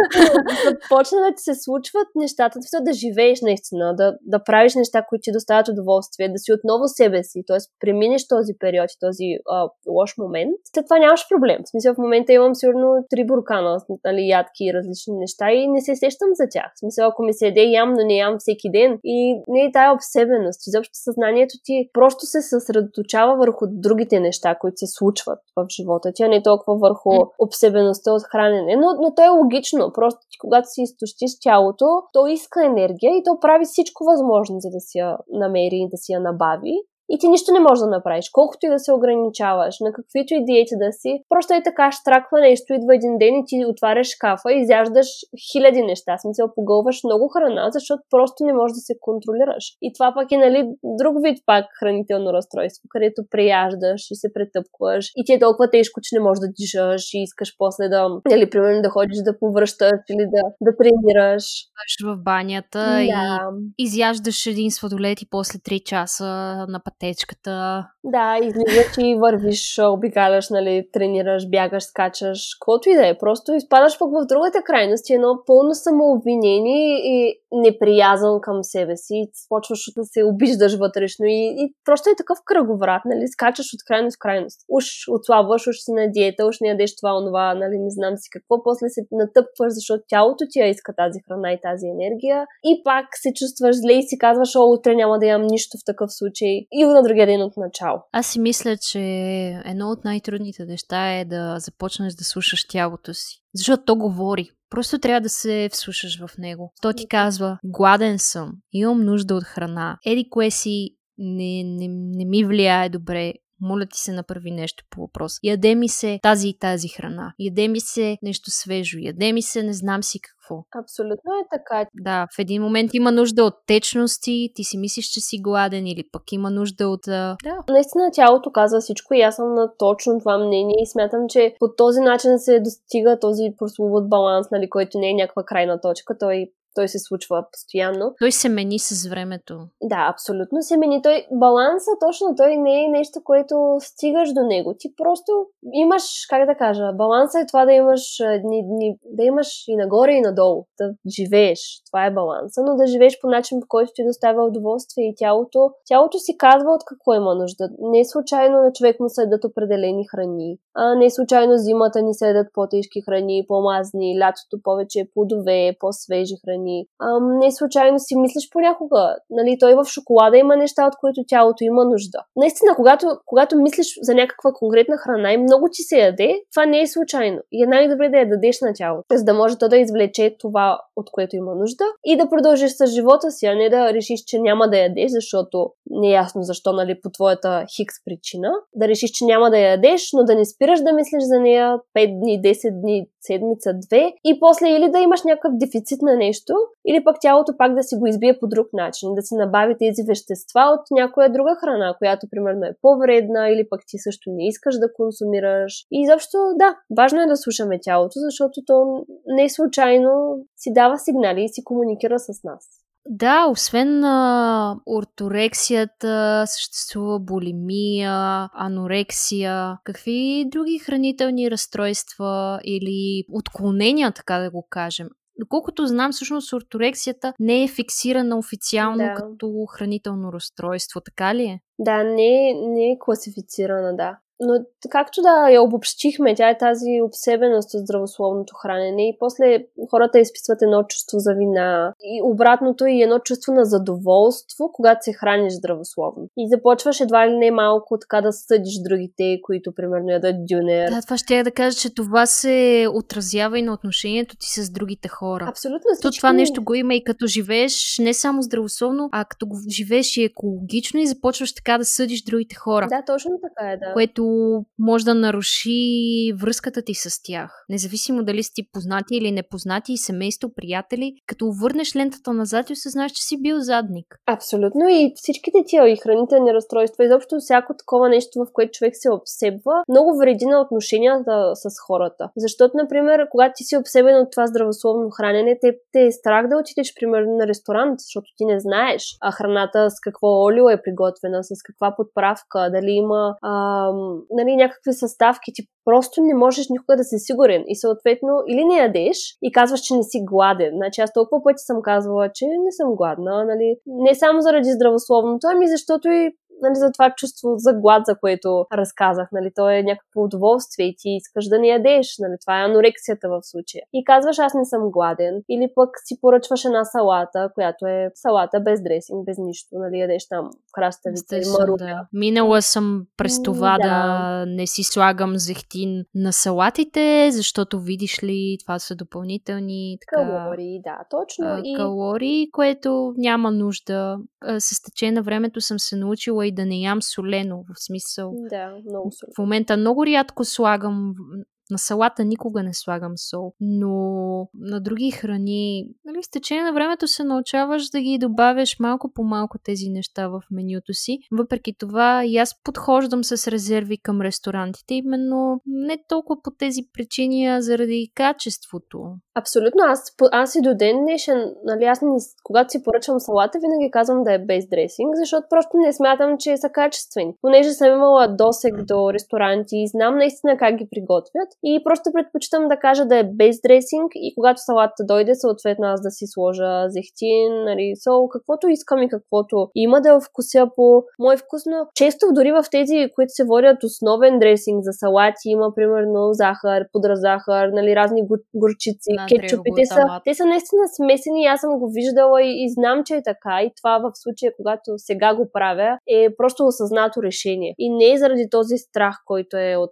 започне да ти се случват нещата, да живееш наистина, да, да правиш неща, които ти доставят удоволствие, да си отново себе си, т.е. преминеш този период и този а, лош момент, след това нямаш проблем. В смисъл, в момента имам сигурно три буркана, нали, ядки и различни неща и не се сещам за тях. В смисъл, ако ми се яде ям, но не ям всеки ден и не е тая обсебеност. Изобщо съзнанието ти просто се съсредоточава върху другите неща, които се случват в живота ти, а не толкова върху обсебеността от хранене. Но, но то е логично. Просто когато си изтощиш тялото, то иска енергия и то прави всичко възможно, за да си я намери и да си я набави и ти нищо не можеш да направиш. Колкото и да се ограничаваш, на каквито и диети да си, просто е така, штраква нещо, идва един ден и ти отваряш шкафа и изяждаш хиляди неща. Смисъл, погълваш много храна, защото просто не можеш да се контролираш. И това пък е, нали, друг вид пак хранително разстройство, където преяждаш и се претъпкваш и ти е толкова тежко, че не можеш да дишаш и искаш после да, нали, примерно да ходиш да повръщаш или да, да тренираш. в банята да. и изяждаш един сладолет и после 3 часа на пътечката. Да, излизаш и вървиш, обикаляш, нали, тренираш, бягаш, скачаш, каквото и да е. Просто изпадаш пък в другата крайност, едно пълно самообвинение и неприязан към себе си. Почваш да се обиждаш вътрешно и, и просто е такъв кръговрат, нали, скачаш от крайност в крайност. Уж отслабваш, уж си на диета, уж не ядеш това, онова, нали, не знам си какво, после се натъпваш, защото тялото ти я иска тази храна и тази енергия и пак се чувстваш зле и си казваш, о, утре няма да ям нищо в такъв случай и на другия ден от начало. Аз си мисля, че едно от най-трудните неща е да започнеш да слушаш тялото си. Защото то говори. Просто трябва да се вслушаш в него. То ти казва, гладен съм, имам нужда от храна. Еди кое си не, не, не ми влияе добре, моля ти се направи нещо по въпрос. Яде ми се тази и тази храна. Яде ми се нещо свежо. Яде ми се не знам си какво. Абсолютно е така. Да, в един момент има нужда от течности, ти си мислиш, че си гладен или пък има нужда от... Да. Наистина тялото казва всичко и аз съм на точно това мнение и смятам, че по този начин се достига този прословут баланс, нали, който не е някаква крайна точка. Той той се случва постоянно. Той се мени с времето. Да, абсолютно се мени. Той, баланса точно той не е нещо, което стигаш до него. Ти просто имаш, как да кажа, баланса е това да имаш, дни, дни, да имаш и нагоре и надолу, да живееш. Това е баланса, но да живееш по начин, по който ти доставя удоволствие и тялото. Тялото си казва от какво има нужда. Не е случайно на човек му следят определени храни. А не е случайно зимата ни следят по-тежки храни, по-мазни, лятото повече плодове, по-свежи храни храни. Ам, не случайно си мислиш понякога. Нали, той в шоколада има неща, от които тялото има нужда. Наистина, когато, когато мислиш за някаква конкретна храна и много ти се яде, това не е случайно. И е най-добре да я дадеш на тялото, за да може то да извлече това, от което има нужда и да продължиш с живота си, а не да решиш, че няма да ядеш, защото не е ясно защо, нали, по твоята хикс причина. Да решиш, че няма да ядеш, но да не спираш да мислиш за нея 5 дни, 10 дни, седмица, две и после или да имаш някакъв дефицит на нещо, или пък тялото пак да си го избие по друг начин, да си набави тези вещества от някоя друга храна, която примерно е по-вредна или пък ти също не искаш да консумираш. И изобщо, да, важно е да слушаме тялото, защото то не случайно си дава сигнали и си комуникира с нас. Да, освен а, орторексията, съществува булимия, анорексия. Какви други хранителни разстройства или отклонения, така да го кажем, Доколкото знам, всъщност орторексията не е фиксирана официално да. като хранително разстройство, така ли е? Да, не, не е класифицирана, да. Но както да я обобщихме, тя е тази обсебеност от здравословното хранене и после хората изписват едно чувство за вина и обратното и едно чувство на задоволство, когато се храниш здравословно. И започваш едва ли не малко така да съдиш другите, които примерно ядат дюнер. Да, това ще я да кажа, че това се отразява и на отношението ти с другите хора. Абсолютно. Всички... То това нещо го има и като живееш не само здравословно, а като живееш и екологично и започваш така да съдиш другите хора. Да, точно така е, да. Което може да наруши връзката ти с тях. Независимо дали си познати или непознати, семейство, приятели, като върнеш лентата назад и осъзнаеш, че си бил задник. Абсолютно и всичките тия и хранителни разстройства, изобщо всяко такова нещо, в което човек се обсебва, много вреди на отношенията с хората. Защото, например, когато ти си обсебен от това здравословно хранене, те, те е страх да отидеш, примерно, на ресторант, защото ти не знаеш а храната с какво олио е приготвена, с каква подправка, дали има ам, нали, някакви съставки, ти просто не можеш никога да си сигурен. И съответно, или не ядеш и казваш, че не си гладен. Значи аз толкова пъти съм казвала, че не съм гладна, нали? Не само заради здравословното, ами защото и нали, за това чувство за глад, за което разказах. Нали, то е някакво удоволствие и ти искаш да не ядеш. Нали, това е анорексията в случая. И казваш, аз не съм гладен. Или пък си поръчваш една салата, която е салата без дресинг, без нищо. Нали, ядеш там краставица и маруля. Да. Минала съм през това да. да не си слагам зехтин на салатите, защото видиш ли, това са допълнителни така, калории, да, точно. А, и... Калории, което няма нужда. С течение на времето съм се научила и да не ям солено, в смисъл. Да, много солено. В момента много рядко слагам на салата никога не слагам сол, но на други храни, нали, с течение на времето се научаваш да ги добавяш малко по малко тези неща в менюто си. Въпреки това и аз подхождам с резерви към ресторантите, именно не толкова по тези причини, а заради качеството. Абсолютно. Аз, аз и до ден днешен, нали, аз не, когато си поръчвам салата, винаги казвам да е без дресинг, защото просто не смятам, че са качествени. Понеже съм имала досег до ресторанти и знам наистина как ги приготвят, и просто предпочитам да кажа да е без дресинг и когато салатата дойде, съответно аз да си сложа зехтин, нали, сол, каквото искам и каквото има да вкуся по мой вкус, но често дори в тези, които се водят основен дресинг за салати, има примерно захар, пудра захар, нали, разни горчици, кетчупи. Те са, те са наистина смесени, аз съм го виждала и, и знам, че е така. И това в случая, когато сега го правя, е просто осъзнато решение. И не е заради този страх, който е от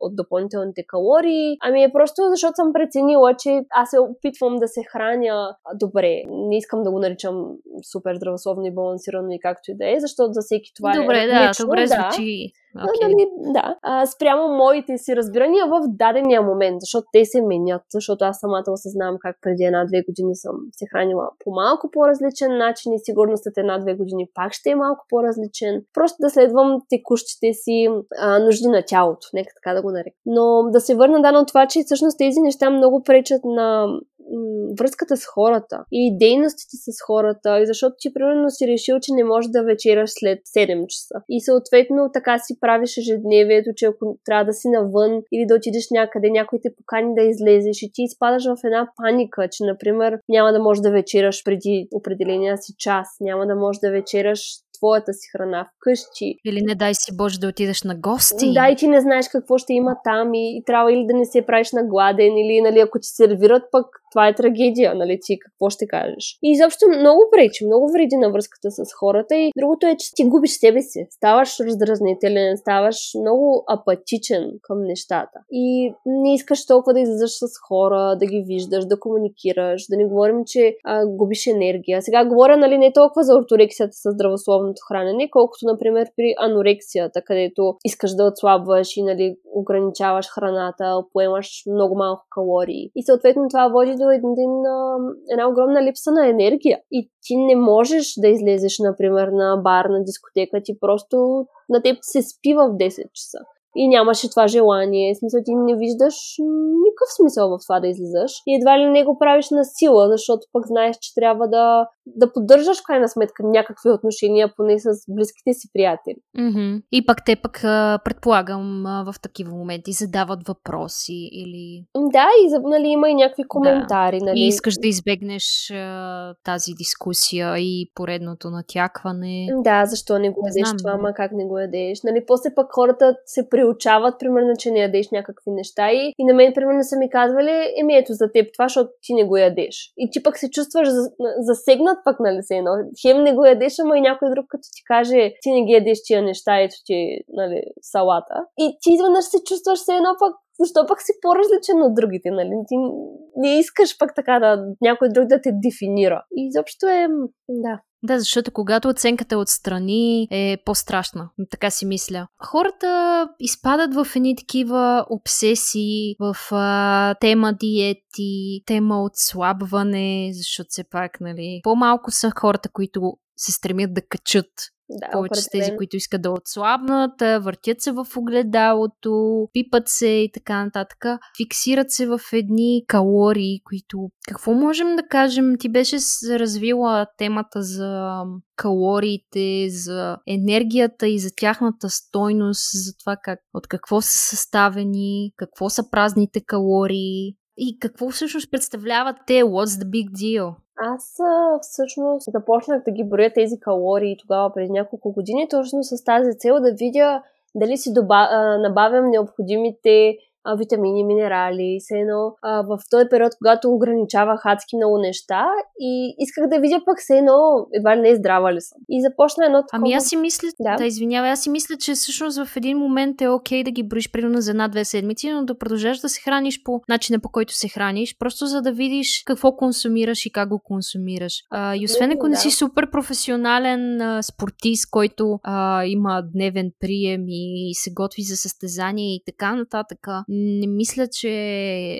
от допълнителните калории, ами е просто защото съм преценила, че аз се опитвам да се храня добре. Не искам да го наричам супер здравословно и балансирано и както и да е, защото за всеки това добре, е да, лично, добре да. звучи. Okay. Нали, да, а, спрямо моите си разбирания в дадения момент, защото те се менят, защото аз самата осъзнавам как преди една-две години съм се хранила по малко по-различен начин и сигурно след една-две години пак ще е малко по-различен. Просто да следвам текущите си а, нужди на тялото, нека така да го нарека. Но да се върна да на това, че всъщност тези неща много пречат на връзката с хората и дейностите с хората, и защото ти примерно си решил, че не можеш да вечераш след 7 часа. И съответно така си правиш ежедневието, че ако трябва да си навън или да отидеш някъде, някой те покани да излезеш и ти изпадаш в една паника, че например няма да можеш да вечераш преди определения си час, няма да можеш да вечераш твоята си храна вкъщи. Или не дай си Боже да отидеш на гости. Да, и ти не знаеш какво ще има там и, и трябва или да не се правиш на гладен, или нали, ако ти сервират пък това е трагедия, нали, ти какво ще кажеш. И изобщо много пречи, много вреди на връзката с хората и другото е, че ти губиш себе си, ставаш раздразнителен, ставаш много апатичен към нещата. И не искаш толкова да излизаш с хора, да ги виждаш, да комуникираш, да не говорим, че а, губиш енергия. Сега говоря, нали, не толкова за орторексията с здравословното хранене, колкото, например, при анорексията, където искаш да отслабваш и, нали, ограничаваш храната, поемаш много малко калории. И съответно това води до един, една огромна липса на енергия. И ти не можеш да излезеш, например, на бар, на дискотека, ти просто на теб се спива в 10 часа и нямаше това желание. В смисъл, ти не виждаш никакъв смисъл в това да излизаш. И едва ли не го правиш на сила, защото пък знаеш, че трябва да, да поддържаш в крайна сметка някакви отношения, поне с близките си приятели. Mm-hmm. И пък те пък, предполагам, в такива моменти задават въпроси или... Да, и нали, има и някакви коментари. Да. Нали. И искаш да избегнеш тази дискусия и поредното натякване. Да, защо не го ядеш това, ама как не го ядеш. Нали, после пък хората се приучават, примерно, че не ядеш някакви неща и, и на мен, примерно, са ми казвали, еми ето за теб това, защото ти не го ядеш. И ти пък се чувстваш засегнат пък, нали се едно. Хем не го ядеш, ама и някой друг, като ти каже, ти не ги ядеш тия неща, ето ти, нали, салата. И ти изведнъж се чувстваш се едно пък защо пък си по-различен от другите, нали? Ти не искаш пък така да някой друг да те дефинира. И изобщо е, да, да, защото когато оценката отстрани е по-страшна. Така си мисля. Хората изпадат в едни такива обсесии, в а, тема диети, тема отслабване, защото все пак, нали, по-малко са хората, които се стремят да качат да, повече с тези, които искат да отслабнат, въртят се в огледалото, пипат се и така нататък. Фиксират се в едни калории, които... Какво можем да кажем? Ти беше развила темата за калориите, за енергията и за тяхната стойност, за това как, от какво са съставени, какво са празните калории и какво всъщност представляват те? What's the big deal? Аз всъщност започнах да ги броя тези калории тогава през няколко години, точно с тази цел да видя дали си доба, набавям необходимите а, витамини, минерали, все едно а, в този период, когато ограничавах адски много неща и исках да видя пък все едно едва ли не е здрава ли съм. И започна едно такова... Ами аз си мисля, да, да извинявай, аз си мисля, че всъщност в един момент е окей да ги броиш примерно за една-две седмици, но да продължаш да се храниш по начина по който се храниш, просто за да видиш какво консумираш и как го консумираш. А, и освен ако да. не си супер професионален а, спортист, който а, има дневен прием и се готви за състезание и така нататък, не мисля, че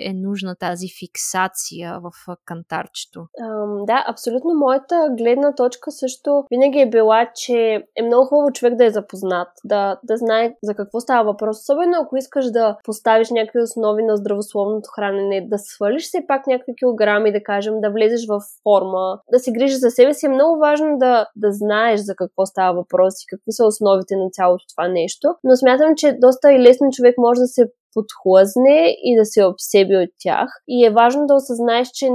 е нужна тази фиксация в кантарчето. Um, да, абсолютно. Моята гледна точка също винаги е била, че е много хубаво човек да е запознат, да, да знае за какво става въпрос. Особено ако искаш да поставиш някакви основи на здравословното хранене, да свалиш все пак някакви килограми, да кажем, да влезеш в форма, да си грижиш за себе си, е много важно да, да знаеш за какво става въпрос и какви са основите на цялото това нещо. Но смятам, че доста и лесно човек може да се подхлъзне и да се обсеби от тях. И е важно да осъзнаеш, че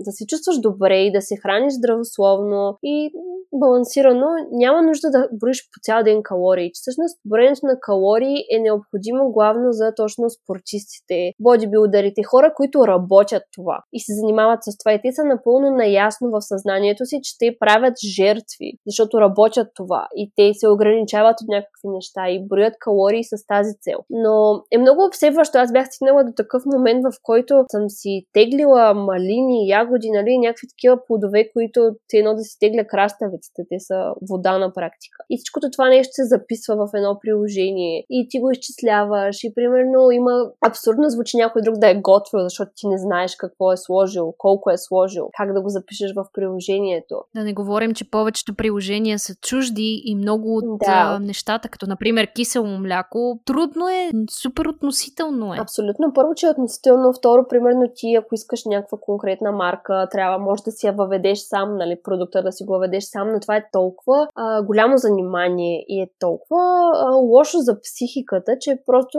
да се чувстваш добре и да се храниш здравословно и балансирано, няма нужда да броиш по цял ден калории. Всъщност, броенето на калории е необходимо главно за точно спортистите, бодибилдерите, хора, които работят това и се занимават с това. И те са напълно наясно в съзнанието си, че те правят жертви, защото работят това и те се ограничават от някакви неща и броят калории с тази цел. Но е много обсебващо. Аз бях стигнала до такъв момент, в който съм си теглила малини, ягоди, нали, някакви такива плодове, които те едно да си тегля краставиците. Те са вода на практика. И всичкото това нещо се записва в едно приложение и ти го изчисляваш и примерно има абсурдно звучи някой друг да е готвил, защото ти не знаеш какво е сложил, колко е сложил, как да го запишеш в приложението. Да не говорим, че повечето приложения са чужди и много от да. нещата, като например кисело мляко, трудно е, супер относително е. Абсолютно. Първо, че е относително. Второ, примерно ти, ако искаш някаква конкретна марка, трябва, може да си я въведеш сам, нали, продукта да си го въведеш сам, но това е толкова а, голямо занимание и е толкова а, лошо за психиката, че просто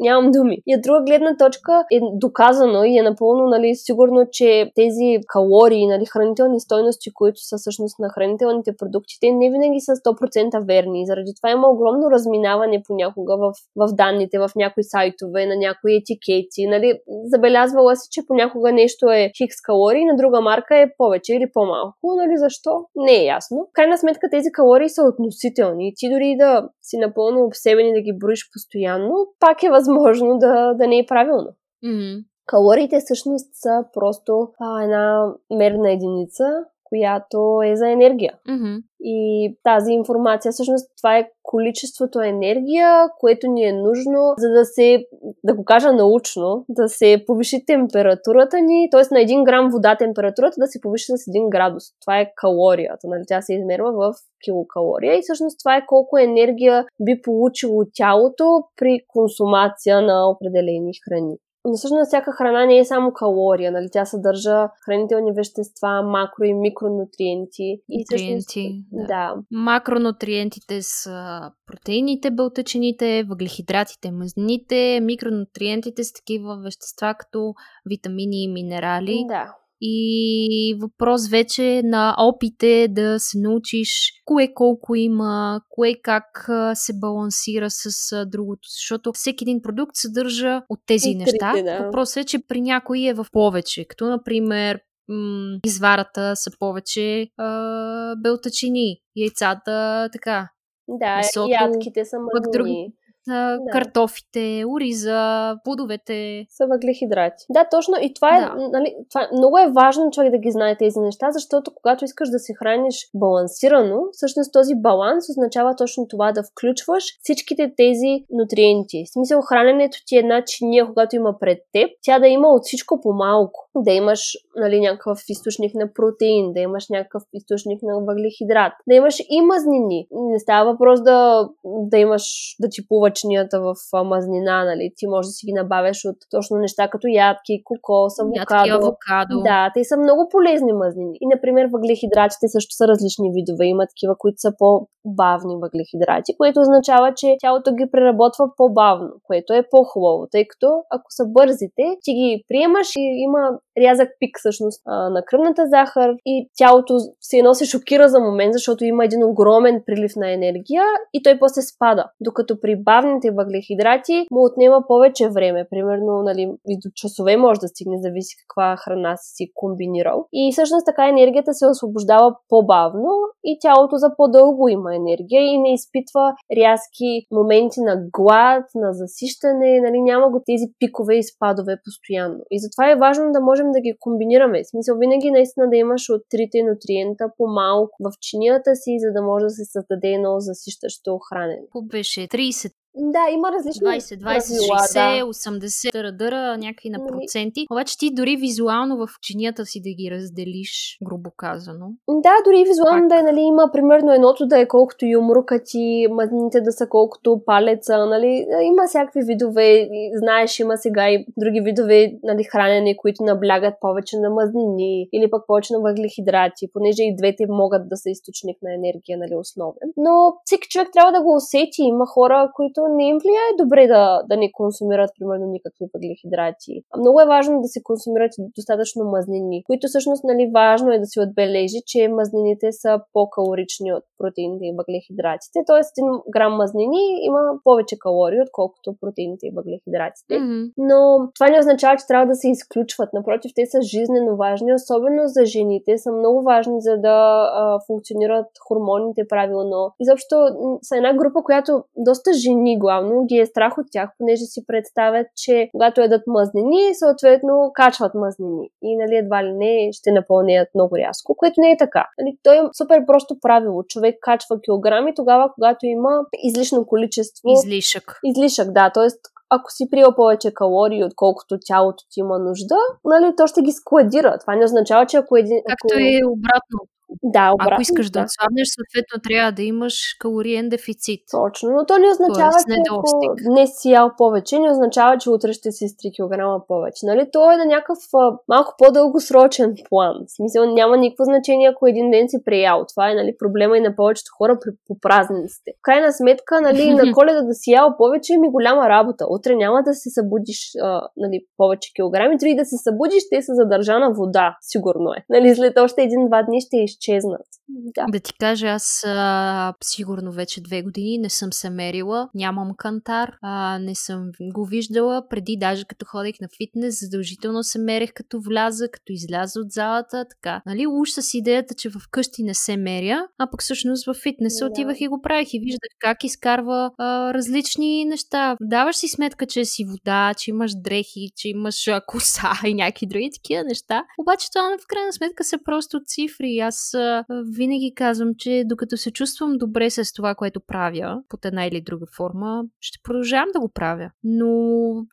нямам думи. И от друга гледна точка е доказано и е напълно нали, сигурно, че тези калории, нали, хранителни стойности, които са всъщност на хранителните продукти, те не винаги са 100% верни. Заради това има огромно разминаване понякога в, в данните, в някои сайтове, на някои етикети. Нали. Забелязвала си, че понякога нещо е хикс калории, на друга марка е повече или по-малко. Нали, защо? Не е ясно. Крайна сметка тези калории са относителни. Ти дори да си напълно обсебен и да ги броиш постоянно, пак е възможно да, да не е правилно. Mm-hmm. Калориите всъщност са просто а, една мерна единица, която е за енергия. Mm-hmm. И тази информация, всъщност, това е количеството енергия, което ни е нужно, за да се, да го кажа научно, да се повиши температурата ни, т.е. на 1 грам вода температурата да се повиши с 1 градус. Това е калорията, нали? Тя се измерва в килокалория и всъщност това е колко енергия би получило тялото при консумация на определени храни. Но всъщност всяка храна не е само калория, нали? Тя съдържа хранителни вещества, макро и микронутриенти. И Нутриенти, да. да. Макронутриентите са протеините, бълтъчините, въглехидратите, мазнините, микронутриентите са такива вещества като витамини и минерали. Да и въпрос вече на опите да се научиш кое колко има, кое как се балансира с другото, защото всеки един продукт съдържа от тези и неща. Да. Въпросът е, че при някои е в повече, като например м- изварата са повече а, белтачини, яйцата така. Да, месото, ядките са мъдни. Други, да. картофите, ориза, плодовете. Са въглехидрати. Да, точно. И това е, да. нали, това е, много е важно човек да ги знае тези неща, защото когато искаш да се храниш балансирано, всъщност този баланс означава точно това да включваш всичките тези нутриенти. В смисъл, храненето ти е една чиния, когато има пред теб, тя да има от всичко по-малко. Да имаш нали, някакъв източник на протеин, да имаш някакъв източник на въглехидрат, да имаш и мазнини. Не става въпрос да, да имаш, да ти лъчнията в мазнина, нали? Ти можеш да си ги набавяш от точно неща като ядки, кокос, авокадо. авокадо. Да, те са много полезни мазнини. И, например, въглехидратите също са различни видове. Има такива, които са по-бавни въглехидрати, което означава, че тялото ги преработва по-бавно, което е по-хубаво, тъй като ако са бързите, ти ги приемаш и има рязък пик всъщност на кръвната захар и тялото се едно се шокира за момент, защото има един огромен прилив на енергия и той после спада. Докато при бавните въглехидрати му отнема повече време. Примерно, нали, и до часове може да стигне, зависи каква храна си комбинирал. И всъщност така енергията се освобождава по-бавно и тялото за по-дълго има енергия и не изпитва рязки моменти на глад, на засищане, нали, няма го тези пикове и спадове постоянно. И затова е важно да можем да ги комбинираме. В смисъл, винаги наистина да имаш от трите нутриента по-малко в чинията си, за да може да се създаде едно засищащо хранене. Беше 30 да, има различни 20, 20, правила, 60, да. 80, дъра, дъра, някакви на нали? проценти. Обаче ти дори визуално в чинията си да ги разделиш, грубо казано. Да, дори визуално Пак... да е, нали, има примерно едното да е колкото юмрука ти, мазнините да са колкото палеца, нали, има всякакви видове, знаеш, има сега и други видове, нали, хранене, които наблягат повече на мазнини или пък повече на въглехидрати, понеже и двете могат да са източник на енергия, нали, основен. Но всеки човек трябва да го усети. Има хора, които не им влияе добре да, да не консумират, примерно, никакви въглехидрати. Много е важно да се консумират достатъчно мазнини, които всъщност, нали, важно е да се отбележи, че мазнините са по-калорични от протеините и въглехидратите. Тоест, един грам мазнини има повече калории, отколкото протеините и въглехидратите. Mm-hmm. Но това не означава, че трябва да се изключват. Напротив, те са жизненно важни, особено за жените. Са много важни, за да а, функционират хормоните правилно. Изобщо са една група, която доста жени главно ги е страх от тях, понеже си представят, че когато ядат мъзнини, съответно качват мъзнини. И нали, едва ли не ще напълнеят много рязко, което не е така. Нали, той е супер просто правило. Човек качва килограми тогава, когато има излишно количество. Излишък. Излишък, да. Тоест, ако си приел повече калории, отколкото тялото ти има нужда, нали, то ще ги складира. Това не означава, че ако един... Както ако... е обратно. Да, обратно. Ако искаш да, да отслабнеш, съответно трябва да имаш калориен дефицит. Точно, но то не означава, Тоест, че ако днес си ял повече, не означава, че утре ще си с 3 кг повече. Нали? То е на някакъв а, малко по-дългосрочен план. В смисъл няма никакво значение, ако един ден си преял. Това е нали, проблема и на повечето хора при, по празниците. В крайна сметка, нали, на коледа да си ял повече ми голяма работа. Утре няма да се събудиш а, нали, повече килограми, дори да се събудиш, ще са задържана вода, сигурно е. Нали, след още един-два дни ще изчезнат. Да. да ти кажа, аз а, сигурно вече две години не съм се мерила, нямам кантар, а, не съм го виждала. Преди, даже като ходех на фитнес, задължително се мерех като вляза, като изляза от залата, така. Нали, уж с идеята, че вкъщи не се меря, а пък всъщност в фитнеса да. отивах и го правих и виждах как изкарва а, различни неща. Даваш си сметка, че си вода, че имаш дрехи, че имаш а, коса и някакви други такива неща. Обаче това в крайна сметка са просто цифри. Аз а, винаги казвам, че докато се чувствам добре с това, което правя, под една или друга форма, ще продължавам да го правя. Но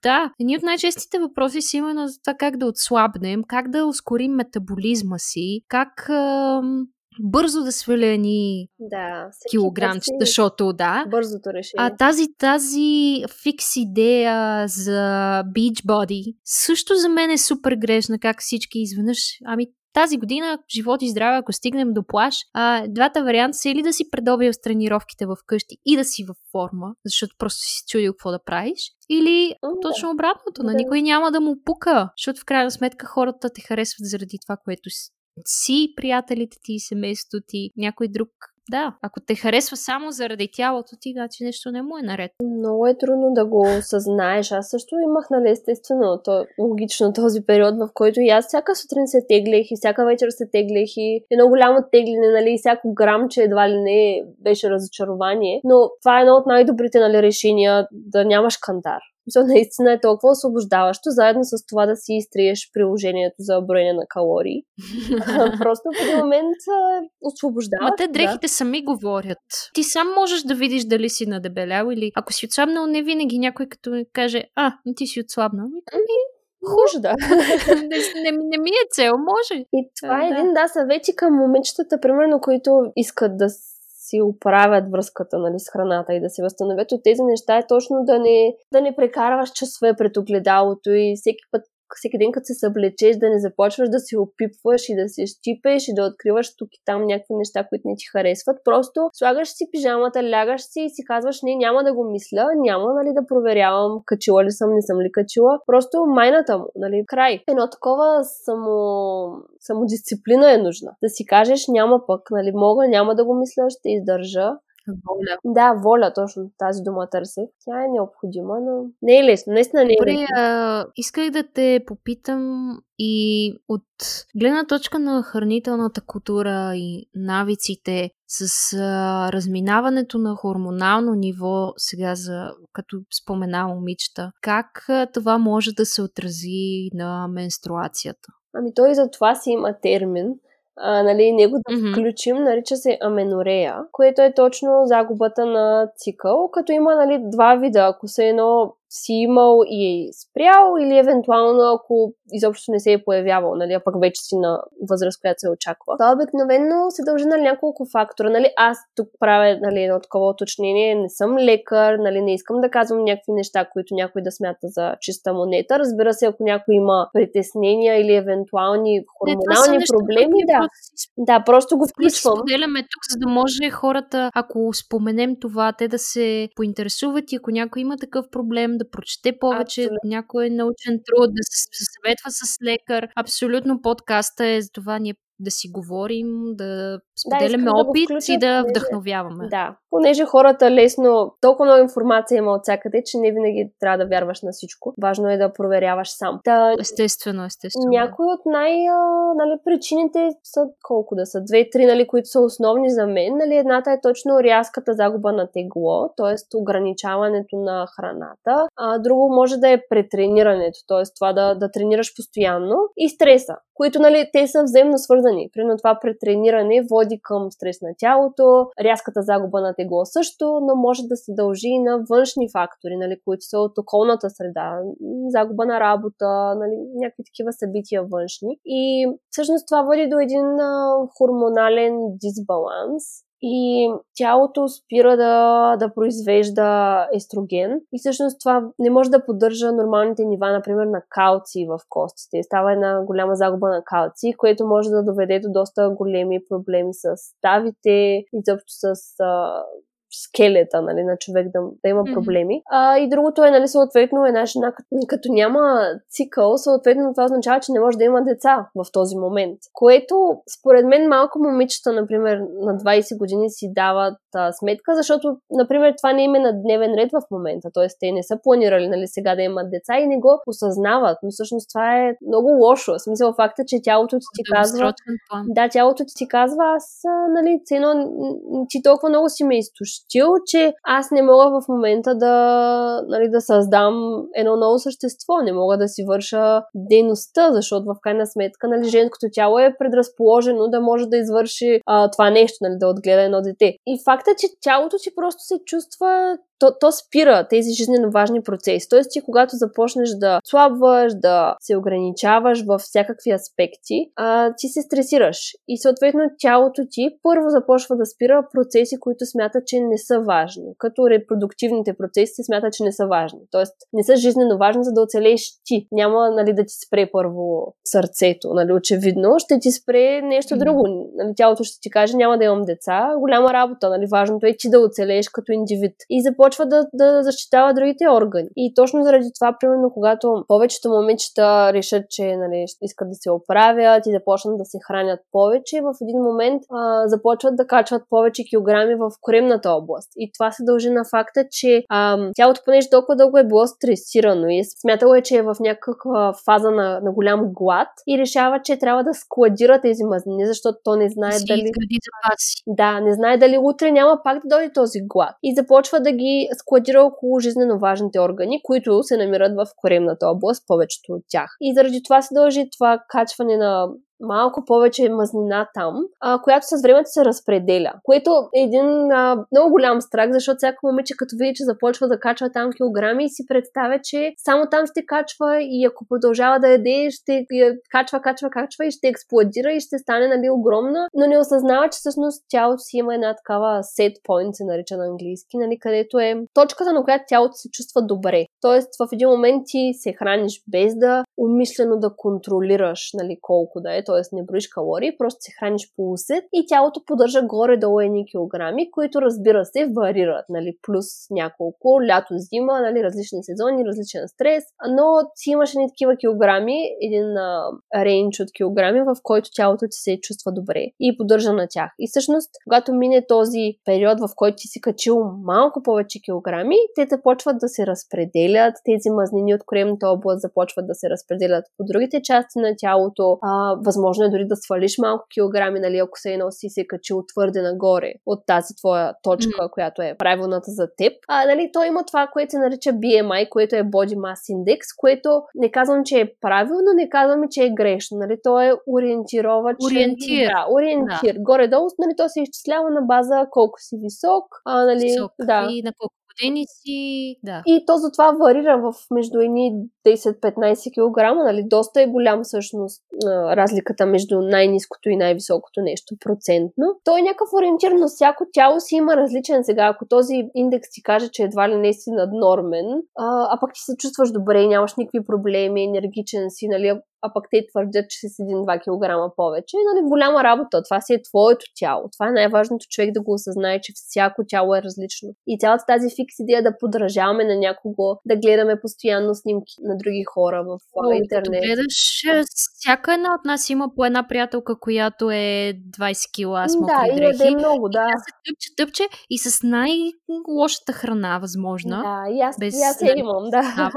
да, едни от най-честите въпроси са именно за това как да отслабнем, как да ускорим метаболизма си, как бързо да сваля ни да, килограмчета, защото да. Бързото решение. А тази, тази фикс идея за beach body също за мен е супер грешна, как всички изведнъж, ами тази година, живот и здраве, ако стигнем до плаш, а, двата варианта са или да си предобил с тренировките в къщи и да си в форма, защото просто си чудил какво да правиш, или mm, точно обратното, на никой няма да му пука, защото в крайна сметка хората те харесват заради това, което си, приятелите ти, семейството ти, някой друг да, ако те харесва само заради тялото ти, значи нещо не му е наред. Много е трудно да го осъзнаеш. Аз също имах, нали, естествено, то, логично този период, в който и аз всяка сутрин се теглех и всяка вечер се теглех и едно голямо тегляне, нали, и всяко грамче едва ли не беше разочарование. Но това е едно от най-добрите, нали, решения да нямаш кантар. Мисля, наистина е толкова освобождаващо, заедно с това да си изтриеш приложението за броене на калории. Просто в един момент освобождава. Ма те дрехите да. сами говорят. Ти сам можеш да видиш дали си надебелял или ако си отслабнал, не винаги някой като каже, а, ти си отслабнал. Ами, може да. не, не, не ми е цел, може. И това е да. един, да, съвети към момичетата, примерно, които искат да си оправят връзката нали, с храната и да се възстановят от тези неща е точно да не, да не прекарваш часове пред огледалото и всеки път всеки ден, като се съблечеш, да не започваш да се опипваш и да се щипеш и да откриваш тук и там някакви неща, които не ти харесват. Просто слагаш си пижамата, лягаш си и си казваш, не, няма да го мисля, няма нали, да проверявам качила ли съм, не съм ли качила. Просто майната му, нали, край. Едно такова само, самодисциплина е нужна. Да си кажеш, няма пък, нали, мога, няма да го мисля, ще издържа. Воля. Да, воля, точно тази дума търси. Тя е необходима, но не е лесно. Наистина не е Добре, лесно. А, исках да те попитам и от гледна точка на хранителната култура и навиците с а, разминаването на хормонално ниво, сега за, като спомена момичета, как а, това може да се отрази на менструацията? Ами той за това си има термин, а, нали, него да mm-hmm. включим, нарича се аменорея, което е точно загубата на цикъл, като има нали, два вида. Ако са едно си имал и е спрял или евентуално ако изобщо не се е появявал, нали, а пък вече си на възраст, която се очаква. Това обикновено се дължи на няколко фактора. Нали. Аз тук правя нали, едно такова уточнение, не съм лекар, нали, не искам да казвам някакви неща, които някой да смята за чиста монета. Разбира се, ако някой има притеснения или евентуални хормонални не, проблеми, да. Просто... Да, просто го включвам. Споделяме тук, за да може хората, ако споменем това, те да се поинтересуват и ако някой има такъв проблем, да прочете повече, Абсолютно. някой научен труд, да се съветва с лекар. Абсолютно подкаста е за това ние да си говорим, да споделяме да, опит да и да вдъхновяваме. Да, понеже хората лесно, толкова много информация има от всякъде, че не винаги трябва да вярваш на всичко. Важно е да проверяваш сам. Та, естествено, естествено. Някои от най- нали, причините са колко да са? Две-три, нали, които са основни за мен. Нали, едната е точно рязката загуба на тегло, т.е. ограничаването на храната. А друго може да е претренирането, т.е. това да, да тренираш постоянно и стреса, които нали, те са взаимно свързани. Примерно това претрениране води към стрес на тялото, рязката загуба на тегло също, но може да се дължи и на външни фактори, нали, които са от околната среда, загуба на работа, нали, някакви такива събития външни. И всъщност това води до един хормонален дисбаланс, и тялото спира да, да произвежда естроген и всъщност това не може да поддържа нормалните нива, например, на калци в костите. Става една голяма загуба на калци, което може да доведе до доста големи проблеми с ставите, изобщо с а, скелета нали, на човек да, да има проблеми. Mm-hmm. А, и другото е, нали, съответно, една жена, като, като няма цикъл, съответно това означава, че не може да има деца в този момент. Което, според мен, малко момичета, например, на 20 години си дават а, сметка, защото, например, това не има е на дневен ред в момента. Т.е. те не са планирали нали, сега да имат деца и не го осъзнават. Но всъщност това е много лошо. В смисъл факта, че тялото ти ти казва... Да, тялото ти ти казва, аз, нали, цено, ти толкова много си ме изтощил, че аз не мога в момента да, нали, да създам едно ново същество. Не мога да си върша дейността, защото в крайна сметка нали, женското тяло е предразположено да може да извърши а, това нещо, нали, да отгледа едно дете. И факт факта, че тялото ти просто се чувства то, то спира тези жизненно важни процеси. Тоест, ти когато започнеш да слабваш, да се ограничаваш във всякакви аспекти, а, ти се стресираш. И съответно тялото ти първо започва да спира процеси, които смята, че не са важни. Като репродуктивните процеси се смята, че не са важни. Тоест, не са жизненно важни, за да оцелееш ти. Няма нали, да ти спре първо сърцето, нали, очевидно. Ще ти спре нещо mm-hmm. друго. Нали, тялото ще ти каже, няма да имам деца. Голяма работа. Нали, важното е ти да оцелееш като индивид. И започва започва да, да защитава другите органи. И точно заради това, примерно, когато повечето момичета решат, че нали, искат да се оправят и започнат да се хранят повече, в един момент а, започват да качват повече килограми в коремната област. И това се дължи на факта, че а, тялото, понеже толкова дълго е било стресирано и смятало е, че е в някаква фаза на, на голям глад и решава, че трябва да складира тези мазнини, защото то не знае дали... Да, не знае дали утре няма пак да дойде този глад. И започва да ги складира около жизненно важните органи, които се намират в коремната област, повечето от тях. И заради това се дължи това качване на малко повече мазнина там, а, която с времето се разпределя. Което е един а, много голям страх, защото всяко момиче като види, че започва да качва там килограми си представя, че само там ще качва и ако продължава да яде, ще я качва, качва, качва и ще експлодира и ще стане нали, огромна, но не осъзнава, че всъщност тялото си има една такава set point, се нарича на английски, нали, където е точката, на която тялото се чувства добре. Тоест в един момент ти се храниш без да умишлено да контролираш нали, колко да е т.е. не броиш калории, просто се храниш по усет и тялото поддържа горе-долу едни килограми, които разбира се варират, нали, плюс няколко, лято, зима, нали, различни сезони, различен стрес, но си имаш едни такива килограми, един а, рейндж от килограми, в който тялото ти се чувства добре и поддържа на тях. И всъщност, когато мине този период, в който ти си качил малко повече килограми, те започват да се разпределят, тези мазнини от коремната област започват да се разпределят по другите части на тялото, а, възможно е дори да свалиш малко килограми, нали, ако се носи се качил твърде нагоре от тази твоя точка, mm. която е правилната за теб. А, нали, то има това, което се нарича BMI, което е Body Mass Index, което не казвам, че е правилно, не казвам, че е грешно. Нали, то е ориентировачен. Ориентир. Да, ориентир. Да. Горе-долу, нали, то се изчислява на база колко си висок. А, нали, висок. Да. И на колко Платени си, да. И то затова варира в между едни 10-15 кг, нали? Доста е голям всъщност разликата между най-низкото и най-високото нещо процентно. Той е някакъв ориентир, но всяко тяло си има различен сега. Ако този индекс ти каже, че едва ли не си наднормен, а, а пък ти се чувстваш добре нямаш никакви проблеми, енергичен си, нали? А пък те твърдят, че си с 1-2 кг повече. Нали, голяма работа. Това си е твоето тяло. Това е най-важното човек да го осъзнае, че всяко тяло е различно. И цялата тази фикс идея да подражаваме на някого, да гледаме постоянно снимки на други хора в О, интернет. Като гледаш, всяка една от нас има по една приятелка, която е 20 кг с мокри да, дрехи. Да, много, да. И тя се тъпче, тъпче и с най-лошата храна, възможно. Да, и аз, без, и аз я имам, да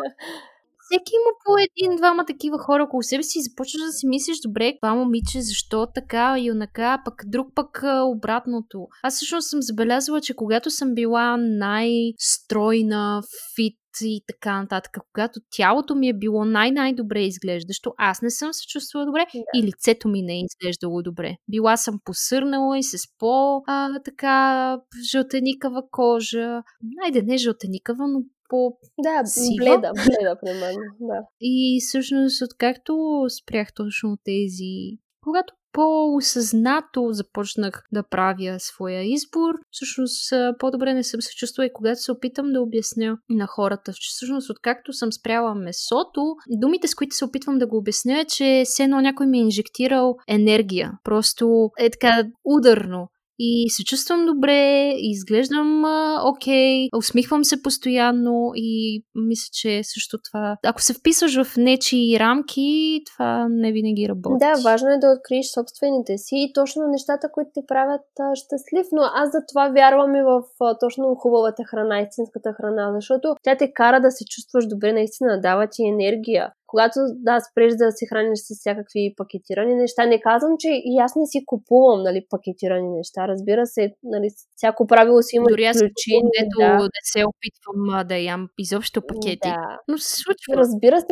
всеки има по един-двама такива хора около себе си и започваш да си мислиш, добре, това момиче, защо така и онака, пък друг пък обратното. Аз всъщност съм забелязала, че когато съм била най-стройна, фит, и така нататък. Когато тялото ми е било най-най-добре изглеждащо, аз не съм се чувствала добре да. и лицето ми не е изглеждало добре. Била съм посърнала и с по така жълтеникава кожа. Найде не жълтеникава, но по Да, бледа, бледа, примерно, да. И всъщност, откакто спрях точно тези... Когато по-осъзнато започнах да правя своя избор. Всъщност по-добре не съм се чувствала и когато се опитам да обясня на хората, че всъщност откакто съм спряла месото, думите с които се опитвам да го обясня е, че все едно някой ми е инжектирал енергия. Просто е така ударно и се чувствам добре, изглеждам окей, okay, усмихвам се постоянно и мисля, че също това... Ако се вписваш в нечи рамки, това не винаги работи. Да, важно е да откриеш собствените си и точно нещата, които ти правят а, щастлив, но аз за това вярвам и в а, точно хубавата храна, истинската храна, защото тя те кара да се чувстваш добре, наистина дава ти енергия когато да, спреш да се храниш с всякакви пакетирани неща, не казвам, че и аз не си купувам нали, пакетирани неща. Разбира се, нали, всяко правило си има Дори аз купувам, да. не се опитвам да ям изобщо пакети. Да. Но се случва. Разбира се,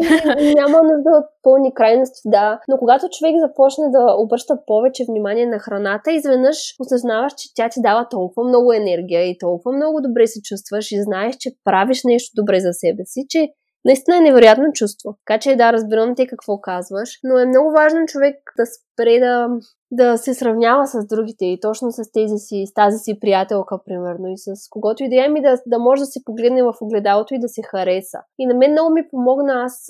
няма нужда от пълни крайности, да. Но когато човек започне да обръща повече внимание на храната, изведнъж осъзнаваш, че тя ти дава толкова много енергия и толкова много добре се чувстваш и знаеш, че правиш нещо добре за себе си, че Наистина е невероятно чувство. Така че да, разбирам ти какво казваш, но е много важно човек да спре да да се сравнява с другите и точно с тези си, с тази си приятелка, примерно, и с когото и да е, ми да, да може да се погледне в огледалото и да се хареса. И на мен много ми помогна аз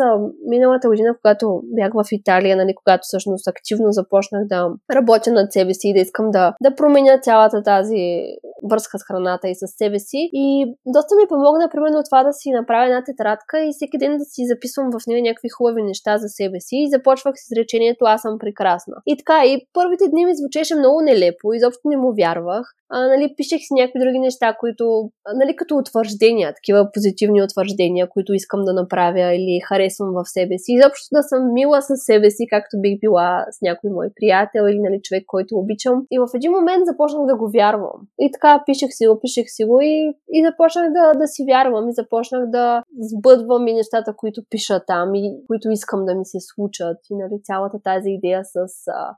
миналата година, когато бях в Италия, нали, когато всъщност активно започнах да работя над себе си и да искам да, да променя цялата тази връзка с храната и с себе си. И доста ми помогна, примерно, това да си направя една тетрадка и всеки ден да си записвам в нея някакви хубави неща за себе си и започвах с изречението Аз съм прекрасна. И така, и първите дни ми звучеше много нелепо, изобщо не му вярвах а, нали, пишех си някакви други неща, които, нали, като утвърждения, такива позитивни утвърждения, които искам да направя или харесвам в себе си. Изобщо да съм мила с себе си, както бих била с някой мой приятел или нали, човек, който обичам. И в един момент започнах да го вярвам. И така пишех си го, пишех си го и, и започнах да, да си вярвам и започнах да сбъдвам и нещата, които пиша там и които искам да ми се случат. И нали, цялата тази идея с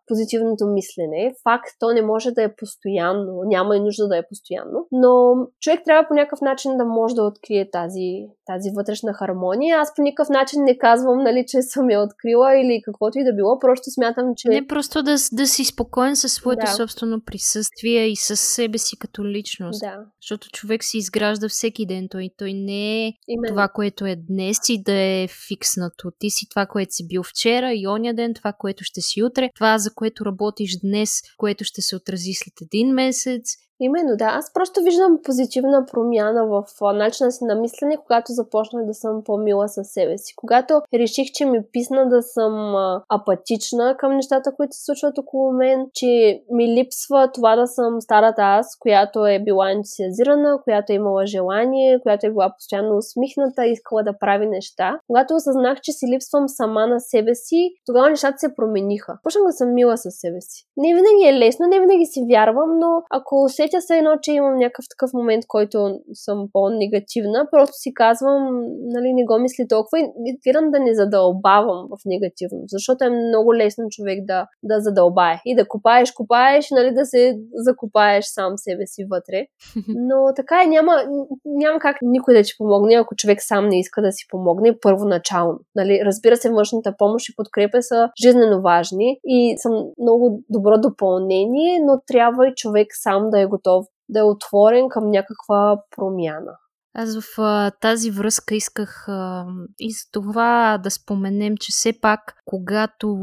позитивното мислене. Факт, то не може да е постоянно. Няма и нужда да е постоянно. Но човек трябва по някакъв начин да може да открие тази, тази вътрешна хармония. Аз по никакъв начин не казвам, нали, че съм я открила или каквото и да било. Просто смятам, че. Не просто да, да си спокоен със своето да. собствено присъствие и със себе си като личност. Да. Защото човек се изгражда всеки ден. Той, той не е Именно. това, което е днес и да е фикснато. Ти си това, което си бил вчера и оня ден, това, което ще си утре, това, за което работиш днес, което ще се отрази след един месец Именно, да. Аз просто виждам позитивна промяна в начина си на мислене, когато започнах да съм по-мила със себе си. Когато реших, че ми писна да съм апатична към нещата, които се случват около мен, че ми липсва това да съм старата аз, която е била ентусиазирана, която е имала желание, която е била постоянно усмихната, искала да прави неща. Когато осъзнах, че си липсвам сама на себе си, тогава нещата се промениха. Почнах да съм мила със себе си. Не винаги е лесно, не винаги си вярвам, но ако се усетя се едно, че имам някакъв такъв момент, който съм по-негативна. Просто си казвам, нали, не го мисли толкова и гледам да не задълбавам в негативно, защото е много лесно човек да, да задълбае и да копаеш, копаеш, нали, да се закопаеш сам себе си вътре. Но така е, няма, няма как никой да ти помогне, ако човек сам не иска да си помогне първоначално. Нали, разбира се, външната помощ и подкрепа са жизненно важни и са много добро допълнение, но трябва и човек сам да е готов да е отворен към някаква промяна. Аз в а, тази връзка исках а, и за това да споменем, че все пак, когато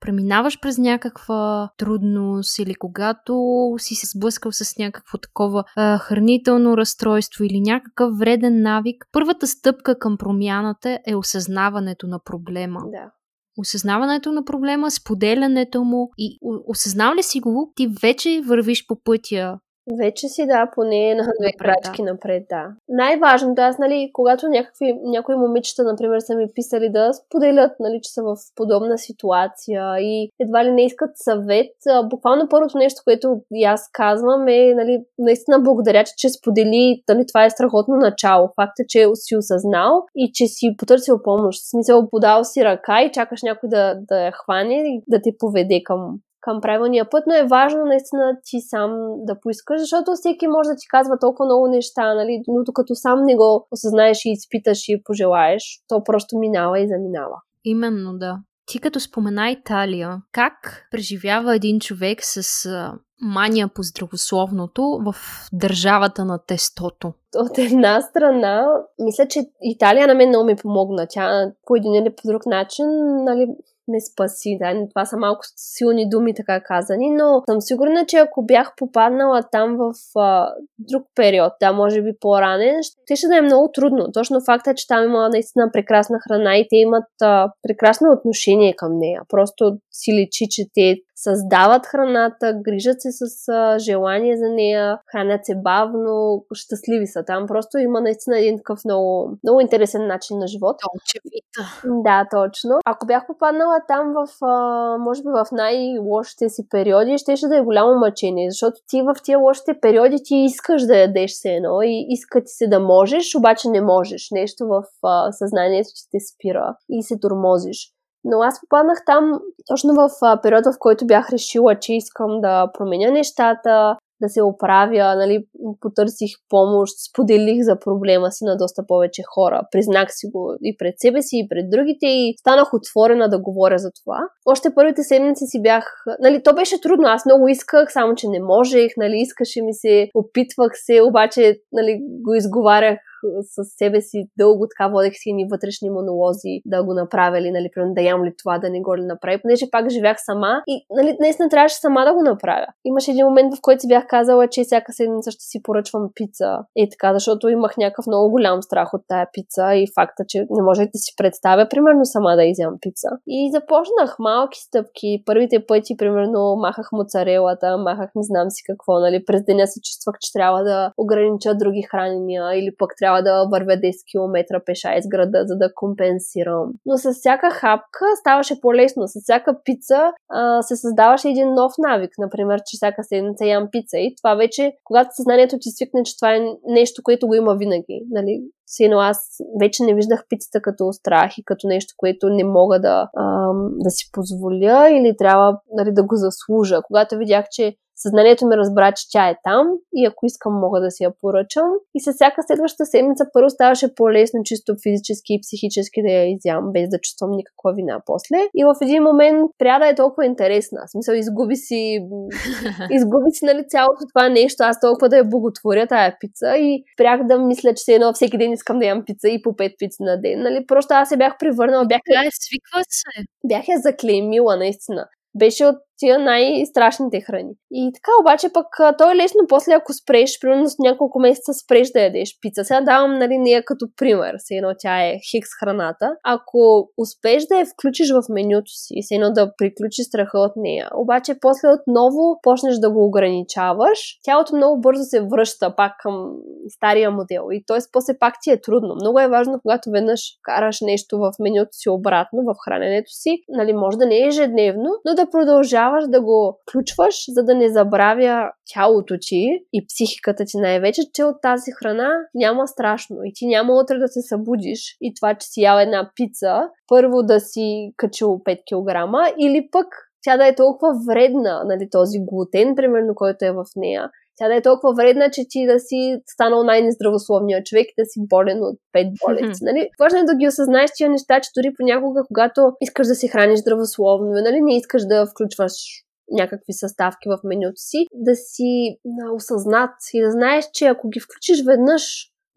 преминаваш през някаква трудност или когато си се сблъскал с някакво такова а, хранително разстройство или някакъв вреден навик, първата стъпка към промяната е осъзнаването на проблема. Да осъзнаването на проблема, споделянето му и осъзнал ли си го, ти вече вървиш по пътя вече си, да, поне на две крачки да. напред, да. Най-важното, аз, нали, когато някакви, някои момичета, например, са ми писали да споделят, нали, че са в подобна ситуация и едва ли не искат съвет, буквално първото нещо, което и аз казвам е, нали, наистина благодаря, че, че сподели, нали, това е страхотно начало. Факта, че си осъзнал и че си потърсил помощ. В смисъл, подал си ръка и чакаш някой да, да я хване и да те поведе към към правилния път, но е важно наистина ти сам да поискаш, защото всеки може да ти казва толкова много неща, нали? но докато сам не го осъзнаеш и изпиташ и пожелаеш, то просто минава и заминава. Именно, да. Ти като спомена Италия, как преживява един човек с мания по здравословното в държавата на тестото? От една страна, мисля, че Италия на мен много ми помогна. Тя по един или по друг начин нали, ме спаси. Да, това са малко силни думи, така казани, но съм сигурна, че ако бях попаднала там в а, друг период, да, може би по-ранен, ще, ще да е много трудно. Точно факта, че там има наистина прекрасна храна и те имат а, прекрасно отношение към нея. Просто си личи, че те създават храната, грижат се с а, желание за нея, хранят се бавно, щастливи са там. Просто има наистина един такъв много, много интересен начин на живот. Очевидно. Да, точно. Ако бях попаднала там в, а, може би в най-лошите си периоди, ще ще да е голямо мъчение, защото ти в тия лошите периоди ти искаш да ядеш се едно и иска ти се да можеш, обаче не можеш. Нещо в а, съзнанието ти те спира и се тормозиш. Но аз попаднах там точно в периода, в който бях решила, че искам да променя нещата, да се оправя, нали, потърсих помощ, споделих за проблема си на доста повече хора, признах си го и пред себе си, и пред другите и станах отворена да говоря за това. Още първите седмици си бях, нали, то беше трудно, аз много исках, само че не можех, нали, искаше ми се, опитвах се, обаче, нали, го изговарях с себе си дълго така водех си ни вътрешни монолози да го направя ли, нали, примерно да ям ли това, да не го ли направя, понеже пак живях сама и нали, наистина трябваше сама да го направя. Имаше един момент, в който си бях казала, че всяка седмица ще си поръчвам пица. И така, защото имах някакъв много голям страх от тая пица и факта, че не може да си представя, примерно, сама да изям пица. И започнах малки стъпки. Първите пъти, примерно, махах моцарелата, махах не знам си какво, нали. През деня се чувствах, че трябва да огранича други хранения или пък трябва трябва да вървя 10 км пеша из града, за да компенсирам. Но с всяка хапка ставаше по-лесно. С всяка пица а, се създаваше един нов навик. Например, че всяка седмица ям пица. И това вече, когато съзнанието ти свикне, че това е нещо, което го има винаги. Нали? Сино аз вече не виждах пицата като страх и като нещо, което не мога да, ам, да си позволя или трябва нали, да го заслужа. Когато видях, че Съзнанието ми разбра, че тя е там и ако искам, мога да си я поръчам. И с всяка следваща седмица първо ставаше по-лесно, чисто физически и психически да я изям, без да чувствам никаква вина после. И в един момент пря да е толкова интересна. В смисъл, изгуби си, изгуби си нали, цялото това нещо. Аз толкова да я боготворя тая пица и прях да мисля, че едно всеки ден искам да ям пица и по пет пици на ден. Нали? Просто аз се бях превърнала. Бях... Да, свиква се. Бях я заклеймила, наистина беше от тия най-страшните храни. И така обаче пък то е лесно после ако спреш, примерно с няколко месеца спреш да ядеш пица. Сега давам нали, нея като пример, се едно тя е хикс храната. Ако успеш да я включиш в менюто си, се едно да приключи страха от нея, обаче после отново почнеш да го ограничаваш, тялото много бързо се връща пак към стария модел. И т.е. после пак ти е трудно. Много е важно, когато веднъж караш нещо в менюто си обратно, в храненето си, нали, може да не е ежедневно, но да продължава продължаваш да го включваш, за да не забравя тялото ти и психиката ти най-вече, че от тази храна няма страшно и ти няма утре да се събудиш и това, че си ял една пица, първо да си качил 5 кг или пък тя да е толкова вредна, нали, този глутен, примерно, който е в нея, тя да е толкова вредна, че ти да си станал най-нездравословния човек и да си болен от пет болести. Mm-hmm. Нали? Важно е да ги осъзнаеш тия неща, че дори понякога, когато искаш да се храниш здравословно, нали, не искаш да включваш някакви съставки в менюто си, да си осъзнат и да знаеш, че ако ги включиш веднъж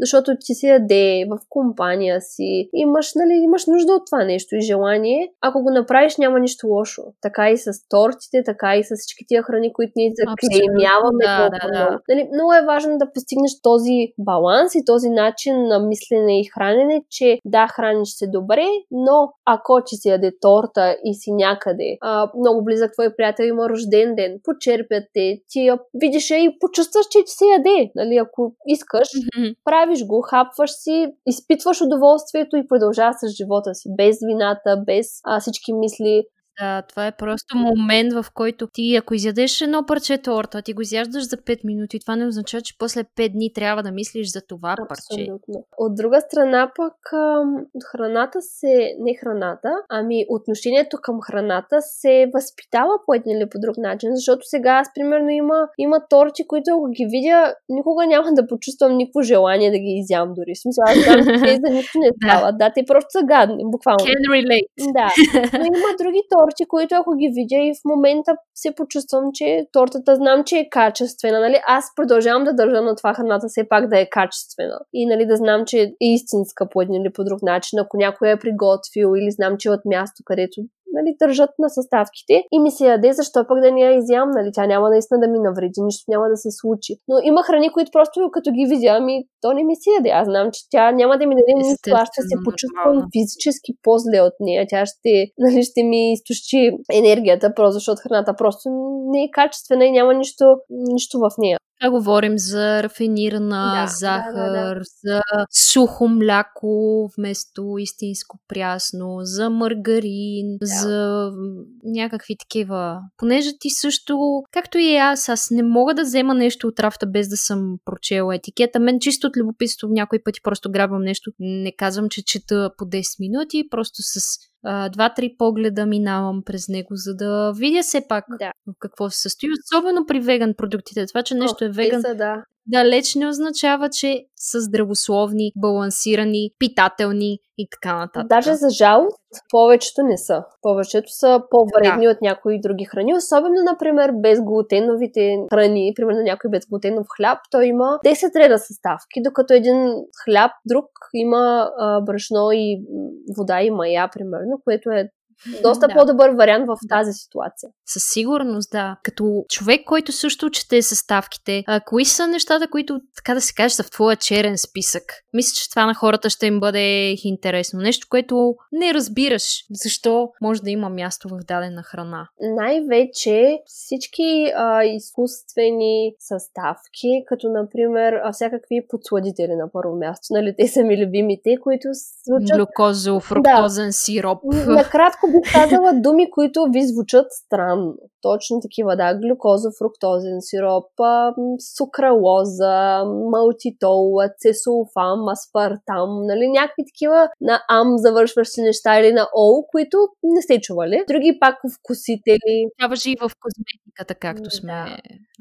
защото ти си яде в компания си, имаш, нали, имаш нужда от това нещо и желание. Ако го направиш, няма нищо лошо. Така и с тортите, така и с всички тия храни, които ние заклеймяваме. Да, да, да. Нали, много е важно да постигнеш този баланс и този начин на мислене и хранене, че да, храниш се добре, но ако ти си яде торта и си някъде, а, много близък твой приятел има рожден ден, почерпят те, ти я видиш и почувстваш, че ти се яде. Нали, ако искаш, mm-hmm правиш го, хапваш си, изпитваш удоволствието и продължаваш с живота си, без вината, без а, всички мисли. Да, това е просто момент, в който ти, ако изядеш едно парче торта, ти го изяждаш за 5 минути, това не означава, че после 5 дни трябва да мислиш за това парче. Абсолютно. От друга страна пък храната се, не храната, ами отношението към храната се възпитава по един или по друг начин, защото сега аз примерно има, има торти, които ако ги видя, никога няма да почувствам никакво желание да ги изям дори. Смисъл, аз знам, че за нищо не става. да, те просто са гадни, буквално. Can relate. Да. Но има други торти, торти, които ако ги видя и в момента се почувствам, че тортата знам, че е качествена, нали? Аз продължавам да държа на това храната все пак да е качествена. И нали, да знам, че е истинска по един или по друг начин, ако някой е приготвил или знам, че е от място, където нали, държат на съставките и ми се яде, защо пък да ни я изям, нали, тя няма наистина да ми навреди, нищо няма да се случи. Но има храни, които просто като ги видя, ми то не ми се яде. Аз знам, че тя няма да ми даде нищо, аз ще се почувствам физически по-зле от нея. Тя ще, нали, ще ми изтощи енергията, просто защото храната просто не е качествена и няма нищо, нищо в нея. Сега говорим за рафинирана да, захар, да, да, да. за сухо мляко вместо истинско прясно, за маргарин, да. за някакви такива. Понеже ти също, както и аз, аз не мога да взема нещо от рафта без да съм прочела етикета. Мен чисто от любопитство някои пъти просто грабвам нещо. Не казвам, че чета по 10 минути, просто с два-три погледа минавам през него, за да видя все пак да. в какво се състои. Особено при веган продуктите. Това, че нещо О, е веган, са, да далеч не означава, че са здравословни, балансирани, питателни и така нататък. Даже за жалост, повечето не са. Повечето са по-вредни да. от някои други храни. Особено, например, безглутеновите храни. Примерно някой безглутенов хляб, той има 10 реда съставки, докато един хляб друг има а, брашно и вода и мая, примерно, което е доста да. по-добър вариант в тази ситуация. Със сигурност, да. Като човек, който също чете съставките, а, кои са нещата, които, така да се каже, са в твоя черен списък? Мисля, че това на хората ще им бъде интересно. Нещо, което не разбираш. Защо може да има място в дадена храна? Най-вече всички а, изкуствени съставки, като например всякакви подсладители на първо място. Нали, те са ми любимите, които звучат... Глюкозо, фруктозен да. сироп. Накратко бих казала думи, които ви звучат странно. Точно такива, да. Глюкоза, фруктозен сироп, сукралоза, малтитол, цесулфам, аспартам, нали, някакви такива на ам завършващи неща или на ол, които не сте чували. Други пак вкусители. Това въжи и в козметиката, както сме да.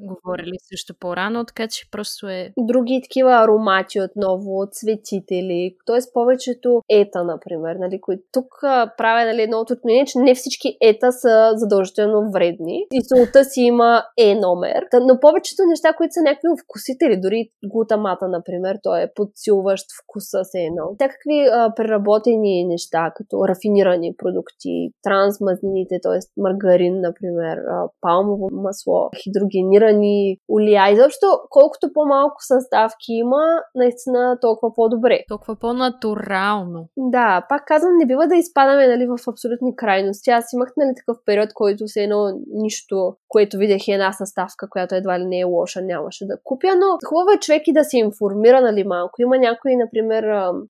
говорили също по-рано, така че просто е... Други такива аромати отново, цветители, т.е. повечето ета, например, нали, които тук правя нали, едно от мнение, че не всички ета са задължително вредни и солта си има е номер, но повечето неща, които са някакви вкусители, дори глутамата, например, той е подсилващ вкуса се едно. Всякакви а, преработени неща, като рафинирани продукти, трансмазнините, т.е. маргарин, например, а, палмово масло, хидрогениран рафинирани олия. Изобщо, колкото по-малко съставки има, наистина толкова по-добре. Толкова по-натурално. Да, пак казвам, не бива да изпадаме нали, в абсолютни крайности. Аз имах нали, такъв период, който се едно нищо, което видях една съставка, която едва ли не е лоша, нямаше да купя, но хубаво е човек и да се информира нали, малко. Има някои, например,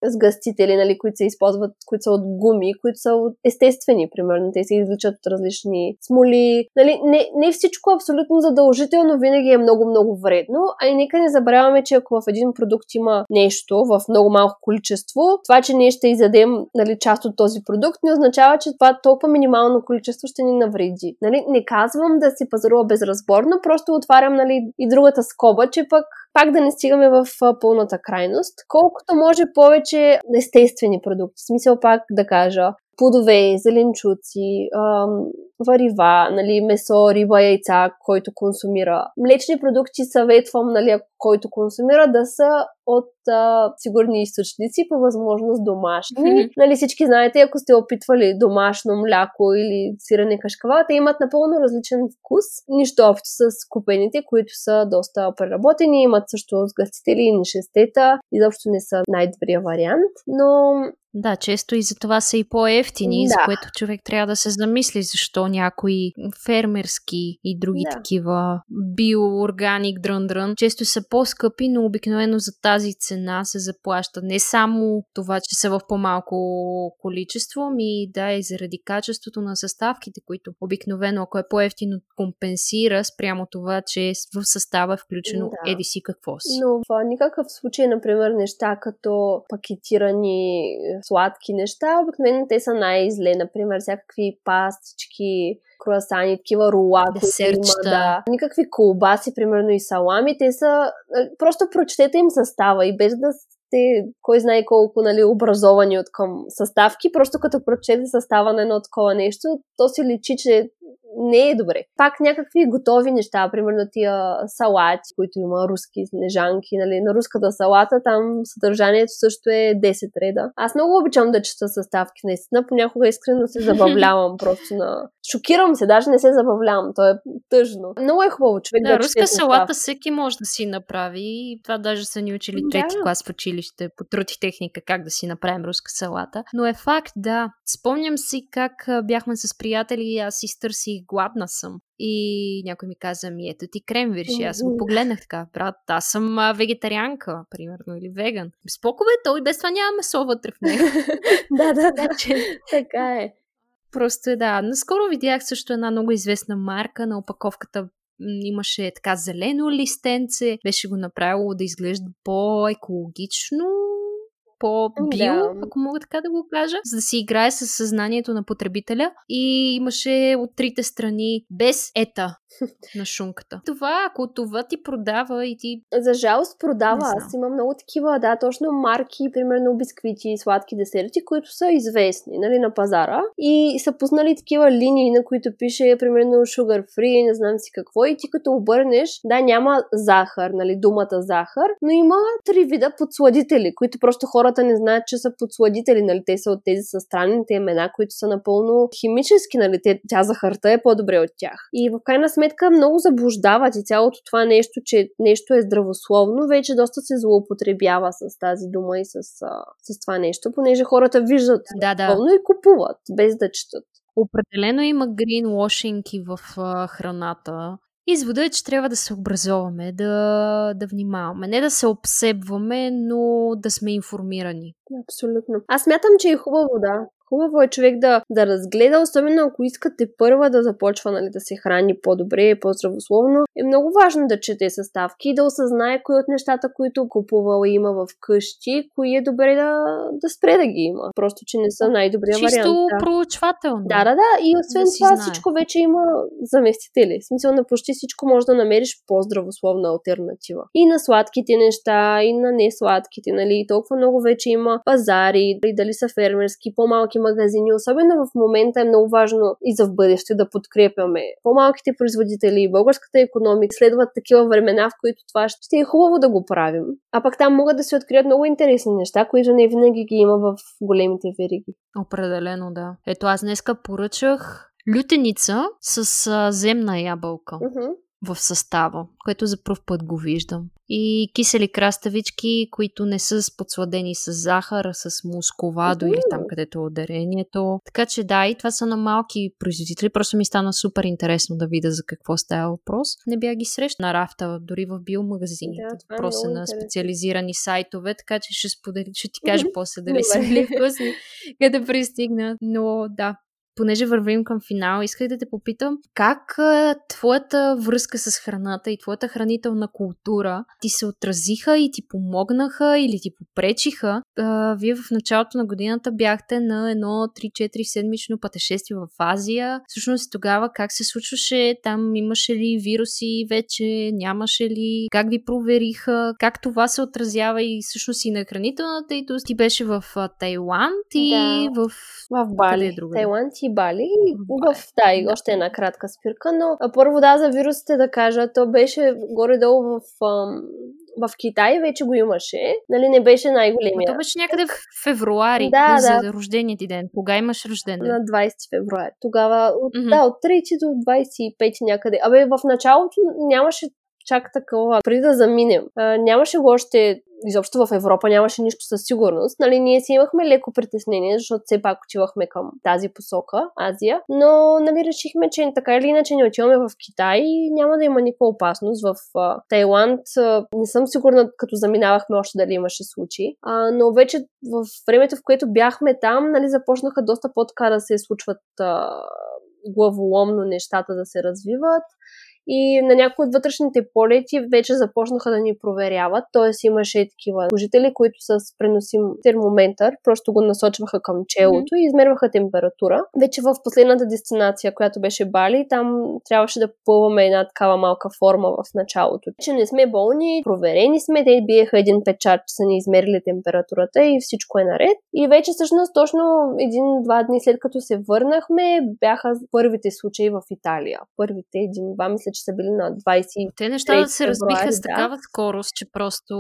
сгъстители, нали, които се използват, които са от гуми, които са естествени, примерно. Те се извличат от различни смоли. Нали, не, не всичко абсолютно задължително винаги е много-много вредно, а и нека не забравяме, че ако в един продукт има нещо в много малко количество, това, че ние ще изядем нали, част от този продукт, не означава, че това толкова минимално количество ще ни навреди. Нали, не казвам да си пазарува безразборно, просто отварям нали, и другата скоба, че пък пак да не стигаме в пълната крайност. Колкото може повече естествени продукти. В смисъл пак да кажа, плодове, зеленчуци, ам, варива, нали, месо, риба, яйца, който консумира. Млечни продукти съветвам, нали, който консумира, да са от а, сигурни източници, по възможност домашни. Mm-hmm. Нали, всички знаете, ако сте опитвали домашно мляко или сирене кашкава, те имат напълно различен вкус. Нищо общо с купените, които са доста преработени, имат също сгъстители и нишестета. Изобщо не са най-добрия вариант, но да, често и за това са и по-ефтини, да. за което човек трябва да се замисли защо някои фермерски и други да. такива биоорганик дрън-дрън често са по-скъпи, но обикновено за тази цена се заплаща не само това, че са в по-малко количество, ми да и заради качеството на съставките, които обикновено, ако е по-ефтино, компенсира спрямо това, че в състава е включено да. еди си какво си. Но в никакъв случай, например, неща като пакетирани сладки неща, обикновено те са най-зле. Например, всякакви пастички, круасани, такива рула, които има, да. Никакви колбаси, примерно и салами, те са... Просто прочетете им състава и без да сте, кой знае колко нали, образовани от към съставки, просто като прочете състава на едно такова нещо, то си личи, че не е добре. Пак някакви готови неща, примерно тия салати, които има руски снежанки, нали, на руската салата, там съдържанието също е 10 реда. Аз много обичам да чета съставки, наистина, понякога искрено се забавлявам просто на... Шокирам се, даже не се забавлявам, то е тъжно. Много е хубаво човек да, да руска салата всеки може да си направи и това даже са ни учили трети да. клас в училище по труд и техника как да си направим руска салата. Но е факт, да. Спомням си как бяхме с приятели и аз изтърсих гладна съм. И някой ми каза, ми ето ти кремвирши. Аз го погледнах така, брат, аз съм а, вегетарианка, примерно, или веган. Споко бе, той без това няма месо вътре в него. да, да, да, че така е. Просто е, да. Наскоро видях също една много известна марка на опаковката имаше така зелено листенце, беше го направило да изглежда по-екологично, по-био, да. ако мога така да го кажа, за да си играе с съзнанието на потребителя и имаше от трите страни без ета на шунката. Това, ако това ти продава и ти... За жалост продава. Аз имам много такива, да, точно марки, примерно бисквити и сладки десерти, които са известни, нали, на пазара. И са пуснали такива линии, на които пише, примерно, sugar free, не знам си какво. И ти като обърнеш, да, няма захар, нали, думата захар, но има три вида подсладители, които просто хората не знаят, че са подсладители, нали, те са от тези с странните имена, които са напълно химически, нали, те, тя захарта е по-добре от тях. И в крайна сметка много заблуждават и цялото това нещо, че нещо е здравословно, вече доста се злоупотребява с тази дума и с, с това нещо, понеже хората виждат да, да. и купуват, без да четат. Определено има гринвошинг в а, храната. Извода е, че трябва да се образоваме, да, да внимаваме. Не да се обсебваме, но да сме информирани. Абсолютно. Аз смятам, че е хубаво, да. Хубаво е човек да, да разгледа, особено ако искате първа да започва нали, да се храни по-добре, по-здравословно. Е много важно да чете съставки и да осъзнае кои от нещата, които купувала има в къщи, кои е добре да, да спре да ги има. Просто, че не са най-добрия Чисто вариант. Чисто да. проучвателно. Да, да, да. И освен да това всичко вече има заместители. В смисъл на почти всичко може да намериш по-здравословна альтернатива. И на сладките неща, и на несладките, нали. И толкова много вече има пазари, и дали са фермерски, по-малки магазини. Особено в момента е много важно и за в бъдеще да подкрепяме по-малките производители, българската економика. Следват такива времена, в които това ще е хубаво да го правим. А пък там могат да се открият много интересни неща, които не винаги ги има в големите вериги. Определено, да. Ето аз днеска поръчах лютеница с а, земна ябълка. Uh-huh. в състава, което за първ път го виждам. И кисели краставички, които не са подсладени с захар, а с мусковадо или там където е ударението. Така че да, и това са на малки производители. Просто ми стана супер интересно да видя за какво става въпрос. Не бях ги срещна на рафта, дори в биомагазините. Да, просто е на специализирани сайтове, така че ще сподели, ще ти кажа после дали са били вкусни, къде пристигна. Но да, понеже вървим към финал, исках да те попитам как твоята връзка с храната и твоята хранителна култура ти се отразиха и ти помогнаха или ти попречиха. А, вие в началото на годината бяхте на едно 3-4 седмично пътешествие в Азия. Всъщност тогава как се случваше? Там имаше ли вируси вече? Нямаше ли? Как ви провериха? Как това се отразява и всъщност и на хранителната и ти беше в Тайланд и да. в... В Бали. Тайланд и Бали. В, да, и още една кратка спирка, но първо да, за вирусите да кажа, то беше горе-долу в в Китай вече го имаше. Нали, не беше най-големия. То беше някъде в февруари да, за да. рождения ти ден. Кога имаш рожден ден? На 20 февруари. Тогава, от, mm-hmm. да, от 3 до 25 някъде. Абе, в началото нямаше чак такова, преди да заминем. А, нямаше го още изобщо в Европа нямаше нищо със сигурност. Нали, ние си имахме леко притеснение, защото все пак отивахме към тази посока, Азия, но нали, решихме, че така или иначе не отиваме в Китай и няма да има никаква опасност. В uh, Тайланд uh, не съм сигурна, като заминавахме още дали имаше случаи, uh, но вече в времето, в което бяхме там, нали, започнаха доста по-така да се случват uh, главоломно нещата да се развиват и на някои от вътрешните полети вече започнаха да ни проверяват, т.е. имаше такива служители, които с преносим термометър просто го насочваха към челото и измерваха температура. Вече в последната дестинация, която беше Бали, там трябваше да попълваме една такава малка форма в началото. Че не сме болни, проверени сме, те биеха един печат, че са ни измерили температурата и всичко е наред. И вече всъщност точно един-два дни след като се върнахме, бяха първите случаи в Италия. Първите един-два, мисля, че са били на 20. Те неща се разбиха с такава да. скорост, че просто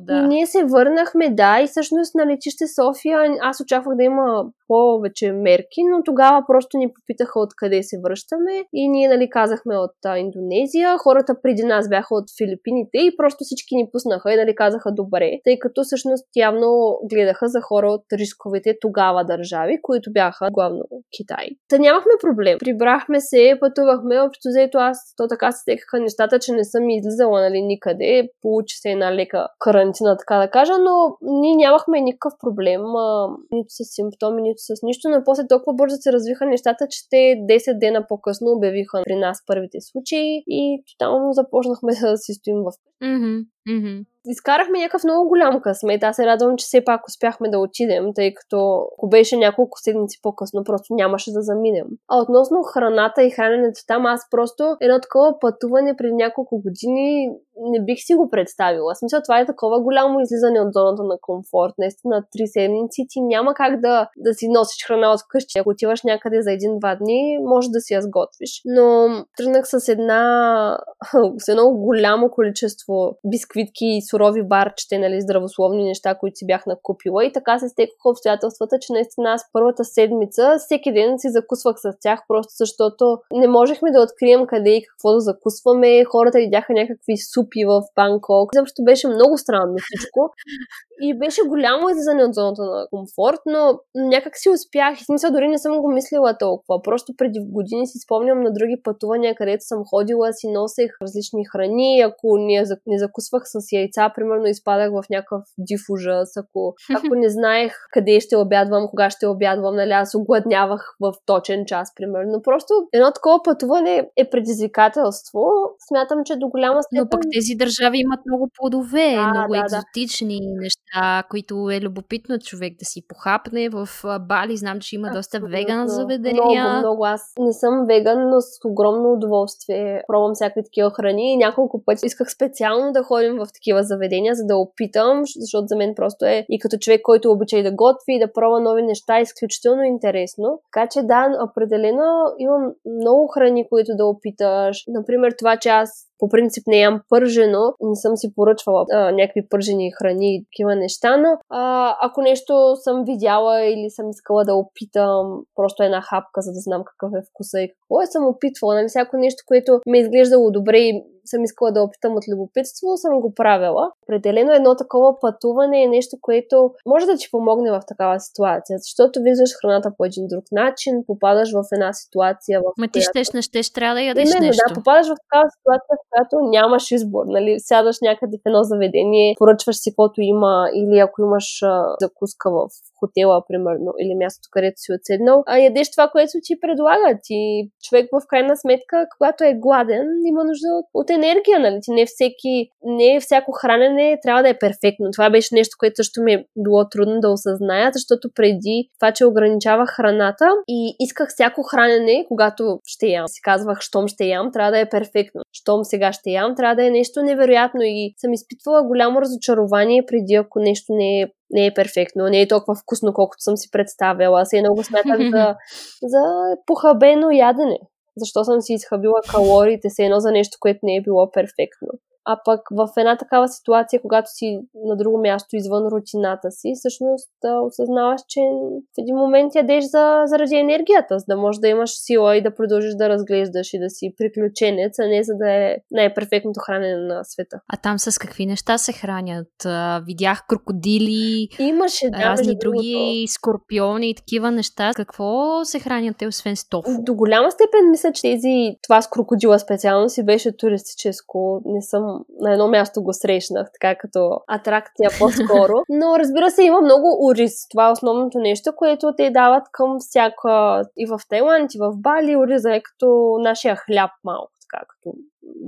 да. Ние се върнахме, да, и всъщност на летище София аз очаквах да има повече мерки, но тогава просто ни попитаха откъде се връщаме и ние нали казахме от а, Индонезия, хората преди нас бяха от Филипините и просто всички ни пуснаха и нали казаха добре, тъй като всъщност явно гледаха за хора от рисковите тогава държави, които бяха главно Китай. Та нямахме проблем. Прибрахме се, пътувахме, общо взето аз то така се текаха нещата, че не съм излизала нали, никъде. Получи се една лека карантина, така да кажа, но ние нямахме никакъв проблем, а, нито с симптоми, нито с нищо, но после толкова бързо се развиха нещата, че те 10 дена по-късно обявиха при нас първите случаи и тотално започнахме да си стоим в. Mm-hmm. Mm-hmm изкарахме някакъв много голям късмет. Аз се радвам, че все пак успяхме да отидем, тъй като ако беше няколко седмици по-късно, просто нямаше да заминем. А относно храната и храненето там, аз просто едно такова пътуване преди няколко години не бих си го представила. Смисъл, това е такова голямо излизане от зоната на комфорт. Наистина, три седмици ти няма как да, да си носиш храна от къщи. Ако отиваш някъде за един-два дни, може да си я сготвиш. Но тръгнах с една с едно голямо количество бисквитки и сурови барчета, нали, здравословни неща, които си бях накупила. И така се стекоха обстоятелствата, че наистина аз първата седмица всеки ден си закусвах с тях, просто защото не можехме да открием къде и какво да закусваме. Хората видяха някакви супи в Банкок. Защото беше много странно всичко. И беше голямо излизане от зоната на комфорт, но някак си успях. И смисъл дори не съм го мислила толкова. Просто преди години си спомням на други пътувания, където съм ходила, си носех различни храни. Ако не, не закусвах с яйца, примерно изпадах в някакъв див ужас. Ако, ако не знаех къде ще обядвам, кога ще обядвам, нали, аз огладнявах в точен час, примерно. Просто едно такова пътуване е предизвикателство. Смятам, че до голяма степен... Но пък тези държави имат много плодове, да, много да, екзотични да. неща а, които е любопитно човек да си похапне. В Бали знам, че има доста веган заведения. Много, много. Аз не съм веган, но с огромно удоволствие пробвам всякакви такива храни и няколко пъти исках специално да ходим в такива заведения, за да опитам, защото за мен просто е и като човек, който обича и да готви и да пробва нови неща, е изключително интересно. Така че да, определено имам много храни, които да опиташ. Например, това, че аз по принцип не ям пържено, не съм си поръчвала а, някакви пържени храни и такива неща, но а, ако нещо съм видяла или съм искала да опитам просто една хапка, за да знам какъв е вкуса и какво е, съм опитвала. Нали, всяко нещо, което ми е изглеждало добре и съм искала да опитам от любопитство, съм го правила. Определено едно такова пътуване е нещо, което може да ти помогне в такава ситуация, защото виждаш храната по един друг начин, попадаш в една ситуация, в Ма ти която... щеш, не щеш, трябва да ядеш Именно, нещо. да, попадаш в такава ситуация, в която нямаш избор. Нали? Сядаш някъде в едно заведение, поръчваш си каквото има, или ако имаш а, закуска в хотела, примерно, или мястото, където си отседнал, а ядеш това, което ти предлагат. И човек в крайна сметка, когато е гладен, има нужда от, от енергия, нали? Ти не всеки, не всяко хранене трябва да е перфектно. Това беше нещо, което също ми е било трудно да осъзная, защото преди това, че ограничавах храната и исках всяко хранене, когато ще ям. Си казвах, щом ще ям, трябва да е перфектно. Щом сега ще ям, трябва да е нещо невероятно и съм изпитвала голямо разочарование преди, ако нещо не е не е перфектно, не е толкова вкусно, колкото съм си представяла. Аз едно го смятам за, за похабено ядене. Защо съм си изхабила калориите, се едно за нещо, което не е било перфектно. А пък в една такава ситуация, когато си на друго място извън рутината си, всъщност осъзнаваш, че в един момент ядеш за, заради енергията, за да можеш да имаш сила и да продължиш да разглеждаш и да си приключенец, а не за да е най-перфектното хранене на света. А там с какви неща се хранят? видях крокодили, Имаше, да, разни други скорпиони и такива неща. Какво се хранят те, освен с тофу? До голяма степен мисля, че тези, това с крокодила специално си беше туристическо. Не съм на едно място го срещнах, така като атракция по-скоро. Но разбира се, има много ориз. Това е основното нещо, което те дават към всяка и в Тайланд, и в Бали. Ориза е като нашия хляб малко, така като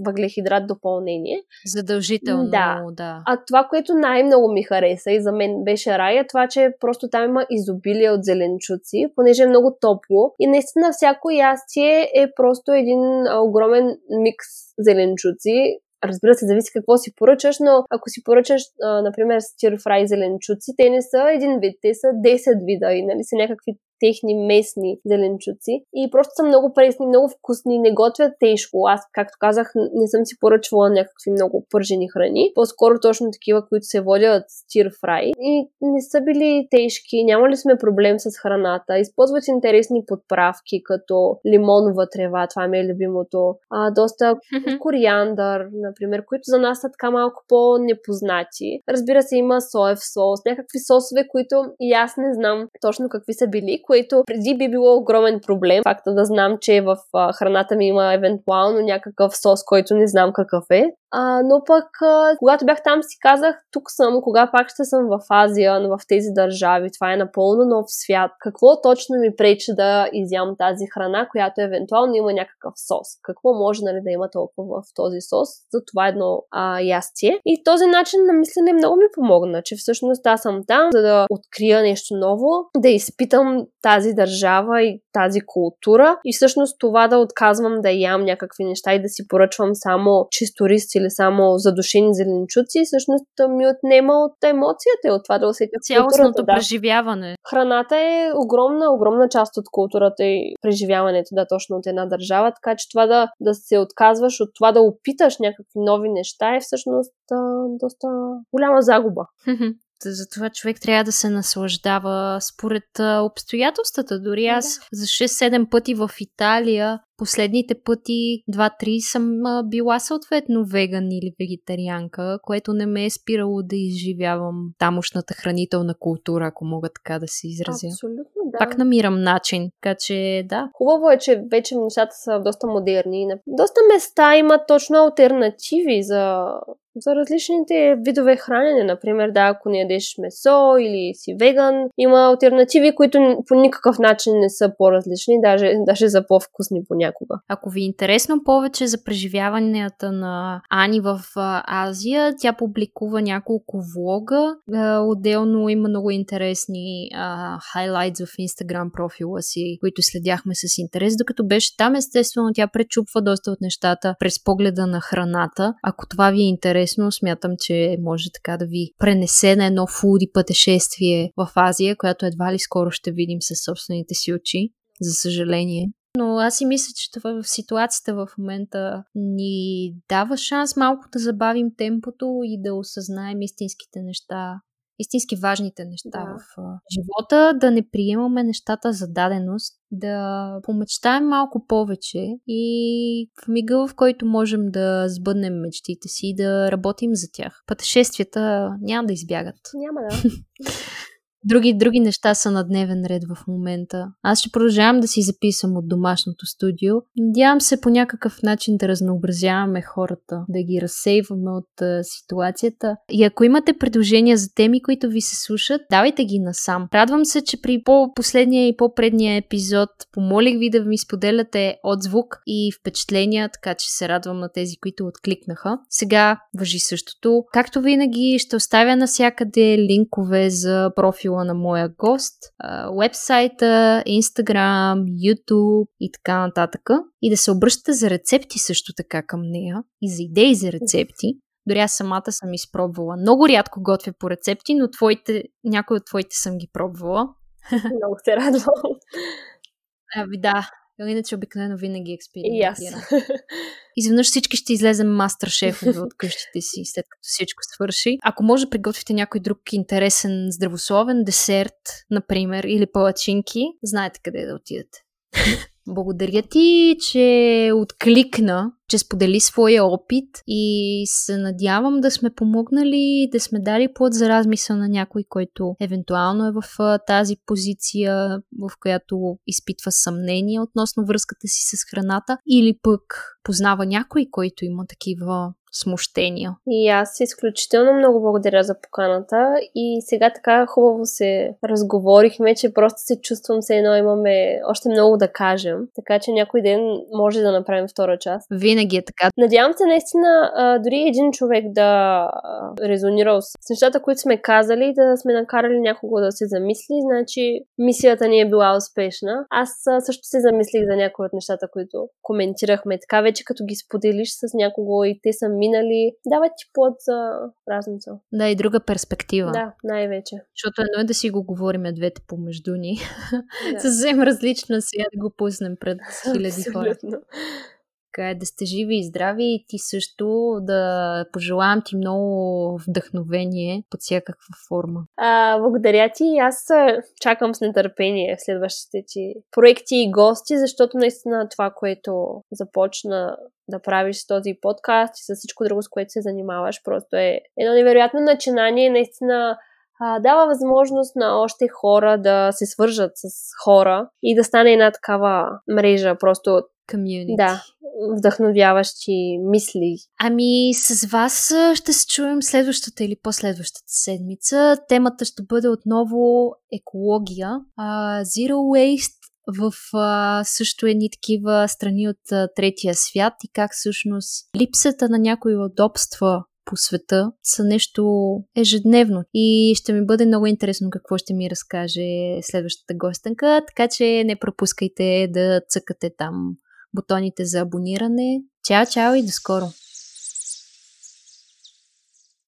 въглехидрат допълнение. Задължително, да. да. А това, което най-много ми хареса и за мен беше рай, е това, че просто там има изобилие от зеленчуци, понеже е много топло и наистина всяко ястие е просто един огромен микс зеленчуци, Разбира се, зависи какво си поръчаш, но ако си поръчаш, а, например, стир фрай зеленчуци, те не са един вид, те са 10 вида и нали, са някакви техни местни зеленчуци. И просто са много пресни, много вкусни, не готвят тежко. Аз, както казах, не съм си поръчвала някакви много пържени храни. По-скоро точно такива, които се водят стир фрай. И не са били тежки, нямали сме проблем с храната. Използват интересни подправки, като лимонова трева, това ми е любимото. А, доста кориандър, например, които за нас са така малко по-непознати. Разбира се, има соев сос, някакви сосове, които и аз не знам точно какви са били, което преди би било огромен проблем. Факта да знам, че в храната ми има евентуално някакъв сос, който не знам какъв е. А, но пък, а, когато бях там, си казах, тук съм, кога пак ще съм в Азия, но в тези държави. Това е напълно нов свят. Какво точно ми пречи да изям тази храна, която евентуално има някакъв сос? Какво може нали, да има толкова в този сос? За това едно а, ястие. И този начин на мислене много ми помогна, че всъщност аз съм там, за да открия нещо ново, да изпитам тази държава и тази култура и всъщност това да отказвам да ям някакви неща и да си поръчвам само чисто рис или само задушени зеленчуци, всъщност ми отнема от емоцията и от това да усетя Цялостното да. преживяване. Храната е огромна, огромна част от културата и преживяването, да, точно от една държава, така че това да, да се отказваш от това да опиташ някакви нови неща е всъщност а, доста голяма загуба. Затова човек трябва да се наслаждава според обстоятелствата. Дори аз да. за 6-7 пъти в Италия Последните пъти, два-три, съм била съответно веган или вегетарианка, което не ме е спирало да изживявам тамошната хранителна култура, ако мога така да се изразя. Абсолютно, да. Пак намирам начин, така че да. Хубаво е, че вече нещата са доста модерни. Доста места имат точно альтернативи за за различните видове хранене. Например, да, ако не ядеш месо или си веган, има альтернативи, които по никакъв начин не са по-различни, даже, даже за по-вкусни понякога. Ако ви е интересно повече за преживяванията на Ани в Азия, тя публикува няколко влога. Отделно има много интересни хайлайтс в Инстаграм профила си, които следяхме с интерес. Докато беше там, естествено, тя пречупва доста от нещата през погледа на храната. Ако това ви е интересно. Смятам, че може така да ви пренесе на едно фуди пътешествие в Азия, която едва ли скоро ще видим със собствените си очи, за съжаление. Но аз си мисля, че това в ситуацията в момента ни дава шанс малко да забавим темпото и да осъзнаем истинските неща истински важните неща да. в живота, да не приемаме нещата за даденост, да помечтаем малко повече и в мига, в който можем да сбъднем мечтите си, да работим за тях. Пътешествията няма да избягат. Няма да. други, други неща са на дневен ред в момента. Аз ще продължавам да си записвам от домашното студио. Надявам се по някакъв начин да разнообразяваме хората, да ги разсейваме от а, ситуацията. И ако имате предложения за теми, които ви се слушат, давайте ги насам. Радвам се, че при по-последния и по-предния епизод помолих ви да ми споделяте отзвук и впечатления, така че се радвам на тези, които откликнаха. Сега въжи същото. Както винаги, ще оставя навсякъде линкове за профил профила на моя гост, вебсайта, Instagram, YouTube и така нататък. И да се обръщате за рецепти също така към нея и за идеи за рецепти. Дори аз самата съм изпробвала. Много рядко готвя по рецепти, но твоите, някои от твоите съм ги пробвала. Много се радвам. Ами да, Иначе обикновено винаги експериментирам. Yes. Изведнъж всички ще излезем мастер шефове от къщите си, след като всичко свърши. Ако може приготвите някой друг интересен здравословен десерт, например, или палачинки, знаете къде да отидете. Благодаря ти, че откликна, че сподели своя опит и се надявам да сме помогнали, да сме дали плод за размисъл на някой, който евентуално е в тази позиция, в която изпитва съмнение относно връзката си с храната или пък познава някой, който има такива смущения. И аз изключително много благодаря за поканата и сега така хубаво се разговорихме, че просто се чувствам се едно имаме още много да кажем, така че някой ден може да направим втора част. Винаги е така. Надявам се наистина дори един човек да резонирал с нещата, които сме казали, да сме накарали някого да се замисли, значи мисията ни е била успешна. Аз също се замислих за някои от нещата, които коментирахме. Така вече като ги споделиш с някого и те са минали, дават ти плод за разница. Да, и друга перспектива. Да, най-вече. Защото едно е да си го говориме двете помежду ни. Да. Съвсем различно сега да го пуснем пред хиляди хора. Така е да сте живи и здрави и ти също да пожелавам ти много вдъхновение под всякаква форма. А, благодаря ти. Аз чакам с нетърпение следващите ти проекти и гости, защото наистина това, което започна да правиш с този подкаст и с всичко друго, с което се занимаваш, просто е едно невероятно начинание. Наистина а, дава възможност на още хора да се свържат с хора и да стане една такава мрежа, просто Community. Да, вдъхновяващи мисли. Ами с вас ще се чуем следващата или последващата седмица. Темата ще бъде отново екология. Uh, Zero Waste в а, също едни такива страни от а, третия свят и как всъщност липсата на някои удобства по света са нещо ежедневно. И ще ми бъде много интересно какво ще ми разкаже следващата гостенка, така че не пропускайте да цъкате там бутоните за абониране. Чао, чао и до скоро!